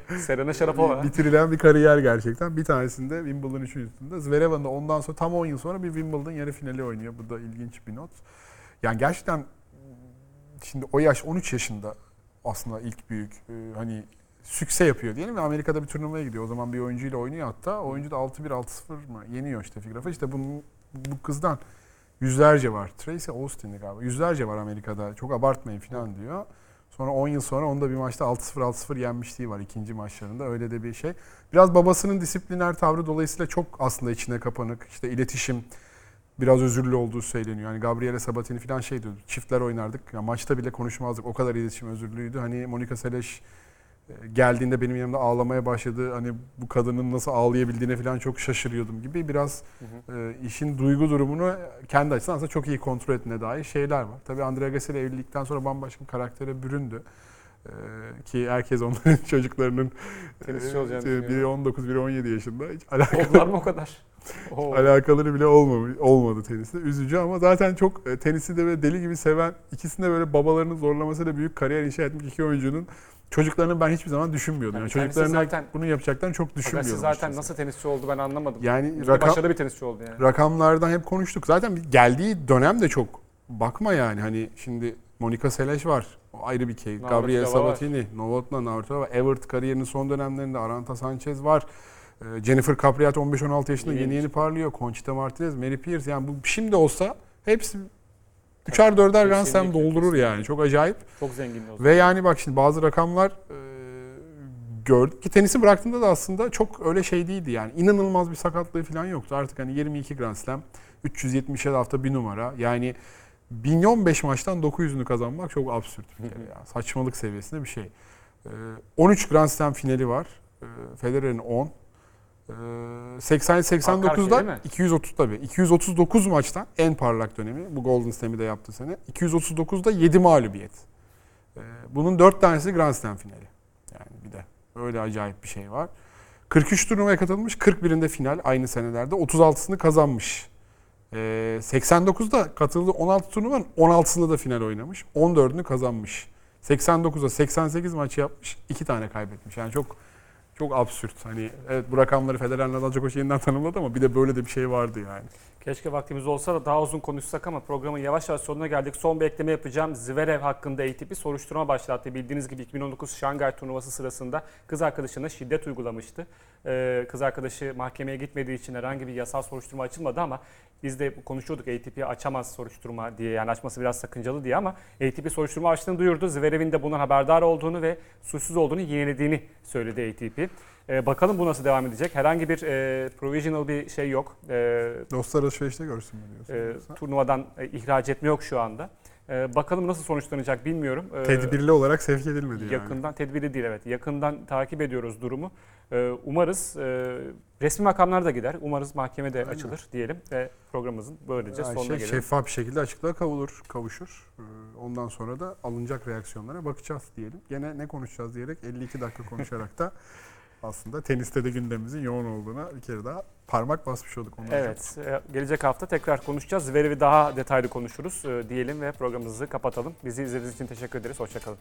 [laughs] Serena Sharapova. Bitirilen bir kariyer gerçekten. Bir tanesinde Wimbledon 3. turunda. Zvereva'nın da ondan sonra tam 10 yıl sonra bir Wimbledon yarı finali oynuyor. Bu da ilginç bir not. Yani gerçekten şimdi o yaş 13 yaşında aslında ilk büyük e, hani sükse yapıyor diyelim ve Amerika'da bir turnuvaya gidiyor. O zaman bir oyuncuyla oynuyor hatta. Oyuncu da 6-1 6-0 mı yeniyor Steffi Graf'ı. İşte bunun, bu kızdan yüzlerce var. Tracy Austin'di galiba. Yüzlerce var Amerika'da. Çok abartmayın falan diyor. Sonra 10 yıl sonra onda bir maçta 6-0 6-0 yenmişliği var ikinci maçlarında. Öyle de bir şey. Biraz babasının disipliner tavrı dolayısıyla çok aslında içine kapanık. İşte iletişim biraz özürlü olduğu söyleniyor. Yani Gabriele Sabatini falan şey diyordu. Çiftler oynardık. Ya maçta bile konuşmazdık. O kadar iletişim özürlüydü. Hani Monica Seles e, geldiğinde benim yanımda ağlamaya başladı. Hani bu kadının nasıl ağlayabildiğine falan çok şaşırıyordum gibi. Biraz e, işin duygu durumunu kendi açısından aslında çok iyi kontrol ettiğine dair şeyler var. Tabii Andre Agassi ile evlilikten sonra bambaşka bir karaktere büründü. E, ki herkes onların [laughs] çocuklarının Tenisçi olacağını e, biri düşünüyor. 19, biri 17 yaşında. Hiç alakalı Oldular mı o kadar? Oo. alakaları bile olmamış, olmadı tenisle. Üzücü ama zaten çok e, tenisi de böyle deli gibi seven, ikisinde böyle babalarının zorlamasıyla büyük kariyer inşa etmiş iki oyuncunun çocuklarını ben hiçbir zaman düşünmüyordum. Yani Yani çocuklarına zaten- bunu yapacaklarını çok düşünmüyordum. zaten açıkçası. nasıl tenisçi oldu ben anlamadım. Yani rakam, Başarılı bir tenisçi oldu yani. rakamlardan hep konuştuk. Zaten geldiği dönem de çok bakma yani. Hani şimdi Monica Seles var. O ayrı bir keyif. Gabriel. Sabatini, Novotna, Navratilova, Evert kariyerinin son dönemlerinde Aranta Sanchez var. Ee, Jennifer Capriati 15-16 yaşında Yeni yeni parlıyor. Conchita Martinez, Mary Pierce yani bu şimdi olsa hepsi üçer dörder Grand Slam doldurur yani. Çok acayip. Çok zengin. Ve yani bak şimdi bazı rakamlar e, gördük ki tenisi bıraktığında da aslında çok öyle şey değildi yani. İnanılmaz bir sakatlığı falan yoktu. Artık hani 22 Grand Slam, 377 hafta bir numara. Yani 1015 maçtan 900'ünü kazanmak çok absürt bir kere ya. Saçmalık seviyesinde bir şey. E, 13 Grand Slam finali var. E, Federer'in 10. E, 80 Arka arkaya 89'da değil mi? 230 tabii. 239 maçtan en parlak dönemi. Bu Golden Slam'i de yaptı sene. 239'da 7 mağlubiyet. Bunun 4 tanesi Grand Slam finali. Yani bir de öyle acayip bir şey var. 43 turnuvaya katılmış, 41'inde final aynı senelerde. 36'sını kazanmış. Ee, 89'da katıldığı 16 turnuvanın 16'sında da final oynamış. 14'ünü kazanmış. 89'da 88 maç yapmış, 2 tane kaybetmiş. Yani çok çok absürt. Hani evet bu rakamları Federer Nadal Djokovic yeniden tanımladı ama bir de böyle de bir şey vardı yani. Keşke vaktimiz olsa da daha uzun konuşsak ama programın yavaş yavaş sonuna geldik. Son bir ekleme yapacağım. Zverev hakkında ATP soruşturma başlattı. Bildiğiniz gibi 2019 Şangay turnuvası sırasında kız arkadaşına şiddet uygulamıştı. Ee, kız arkadaşı mahkemeye gitmediği için herhangi bir yasal soruşturma açılmadı ama biz de konuşuyorduk ATP açamaz soruşturma diye yani açması biraz sakıncalı diye ama ATP soruşturma açtığını duyurdu. Zverev'in de bundan haberdar olduğunu ve suçsuz olduğunu yenilediğini söyledi ATP. Ee, bakalım bu nasıl devam edecek. Herhangi bir e, provisional bir şey yok. Ee, Dostlar alışverişte görsün mü diyorsun? e, turnuvadan e, ihraç etme yok şu anda. E, bakalım nasıl sonuçlanacak bilmiyorum. E, Tedbirli olarak sevk edilmedi yani. Yakından tedbiri değil evet. Yakından takip ediyoruz durumu. E, umarız e, resmi makamlar da gider. Umarız mahkeme de Aynen. açılır diyelim ve programımızın böylece Yani sonuna şey, gelelim. şeffaf bir şekilde açıklığa kavulur, kavuşur. Ee, Ondan sonra da alınacak reaksiyonlara bakacağız diyelim. Gene ne konuşacağız diyerek 52 dakika konuşarak da [laughs] aslında teniste de gündemimizin yoğun olduğuna bir kere daha parmak basmış olduk. Ondan Evet, e, gelecek hafta tekrar konuşacağız. Zverev'i daha detaylı konuşuruz e, diyelim ve programımızı kapatalım. Bizi izlediğiniz için teşekkür ederiz. Hoşçakalın.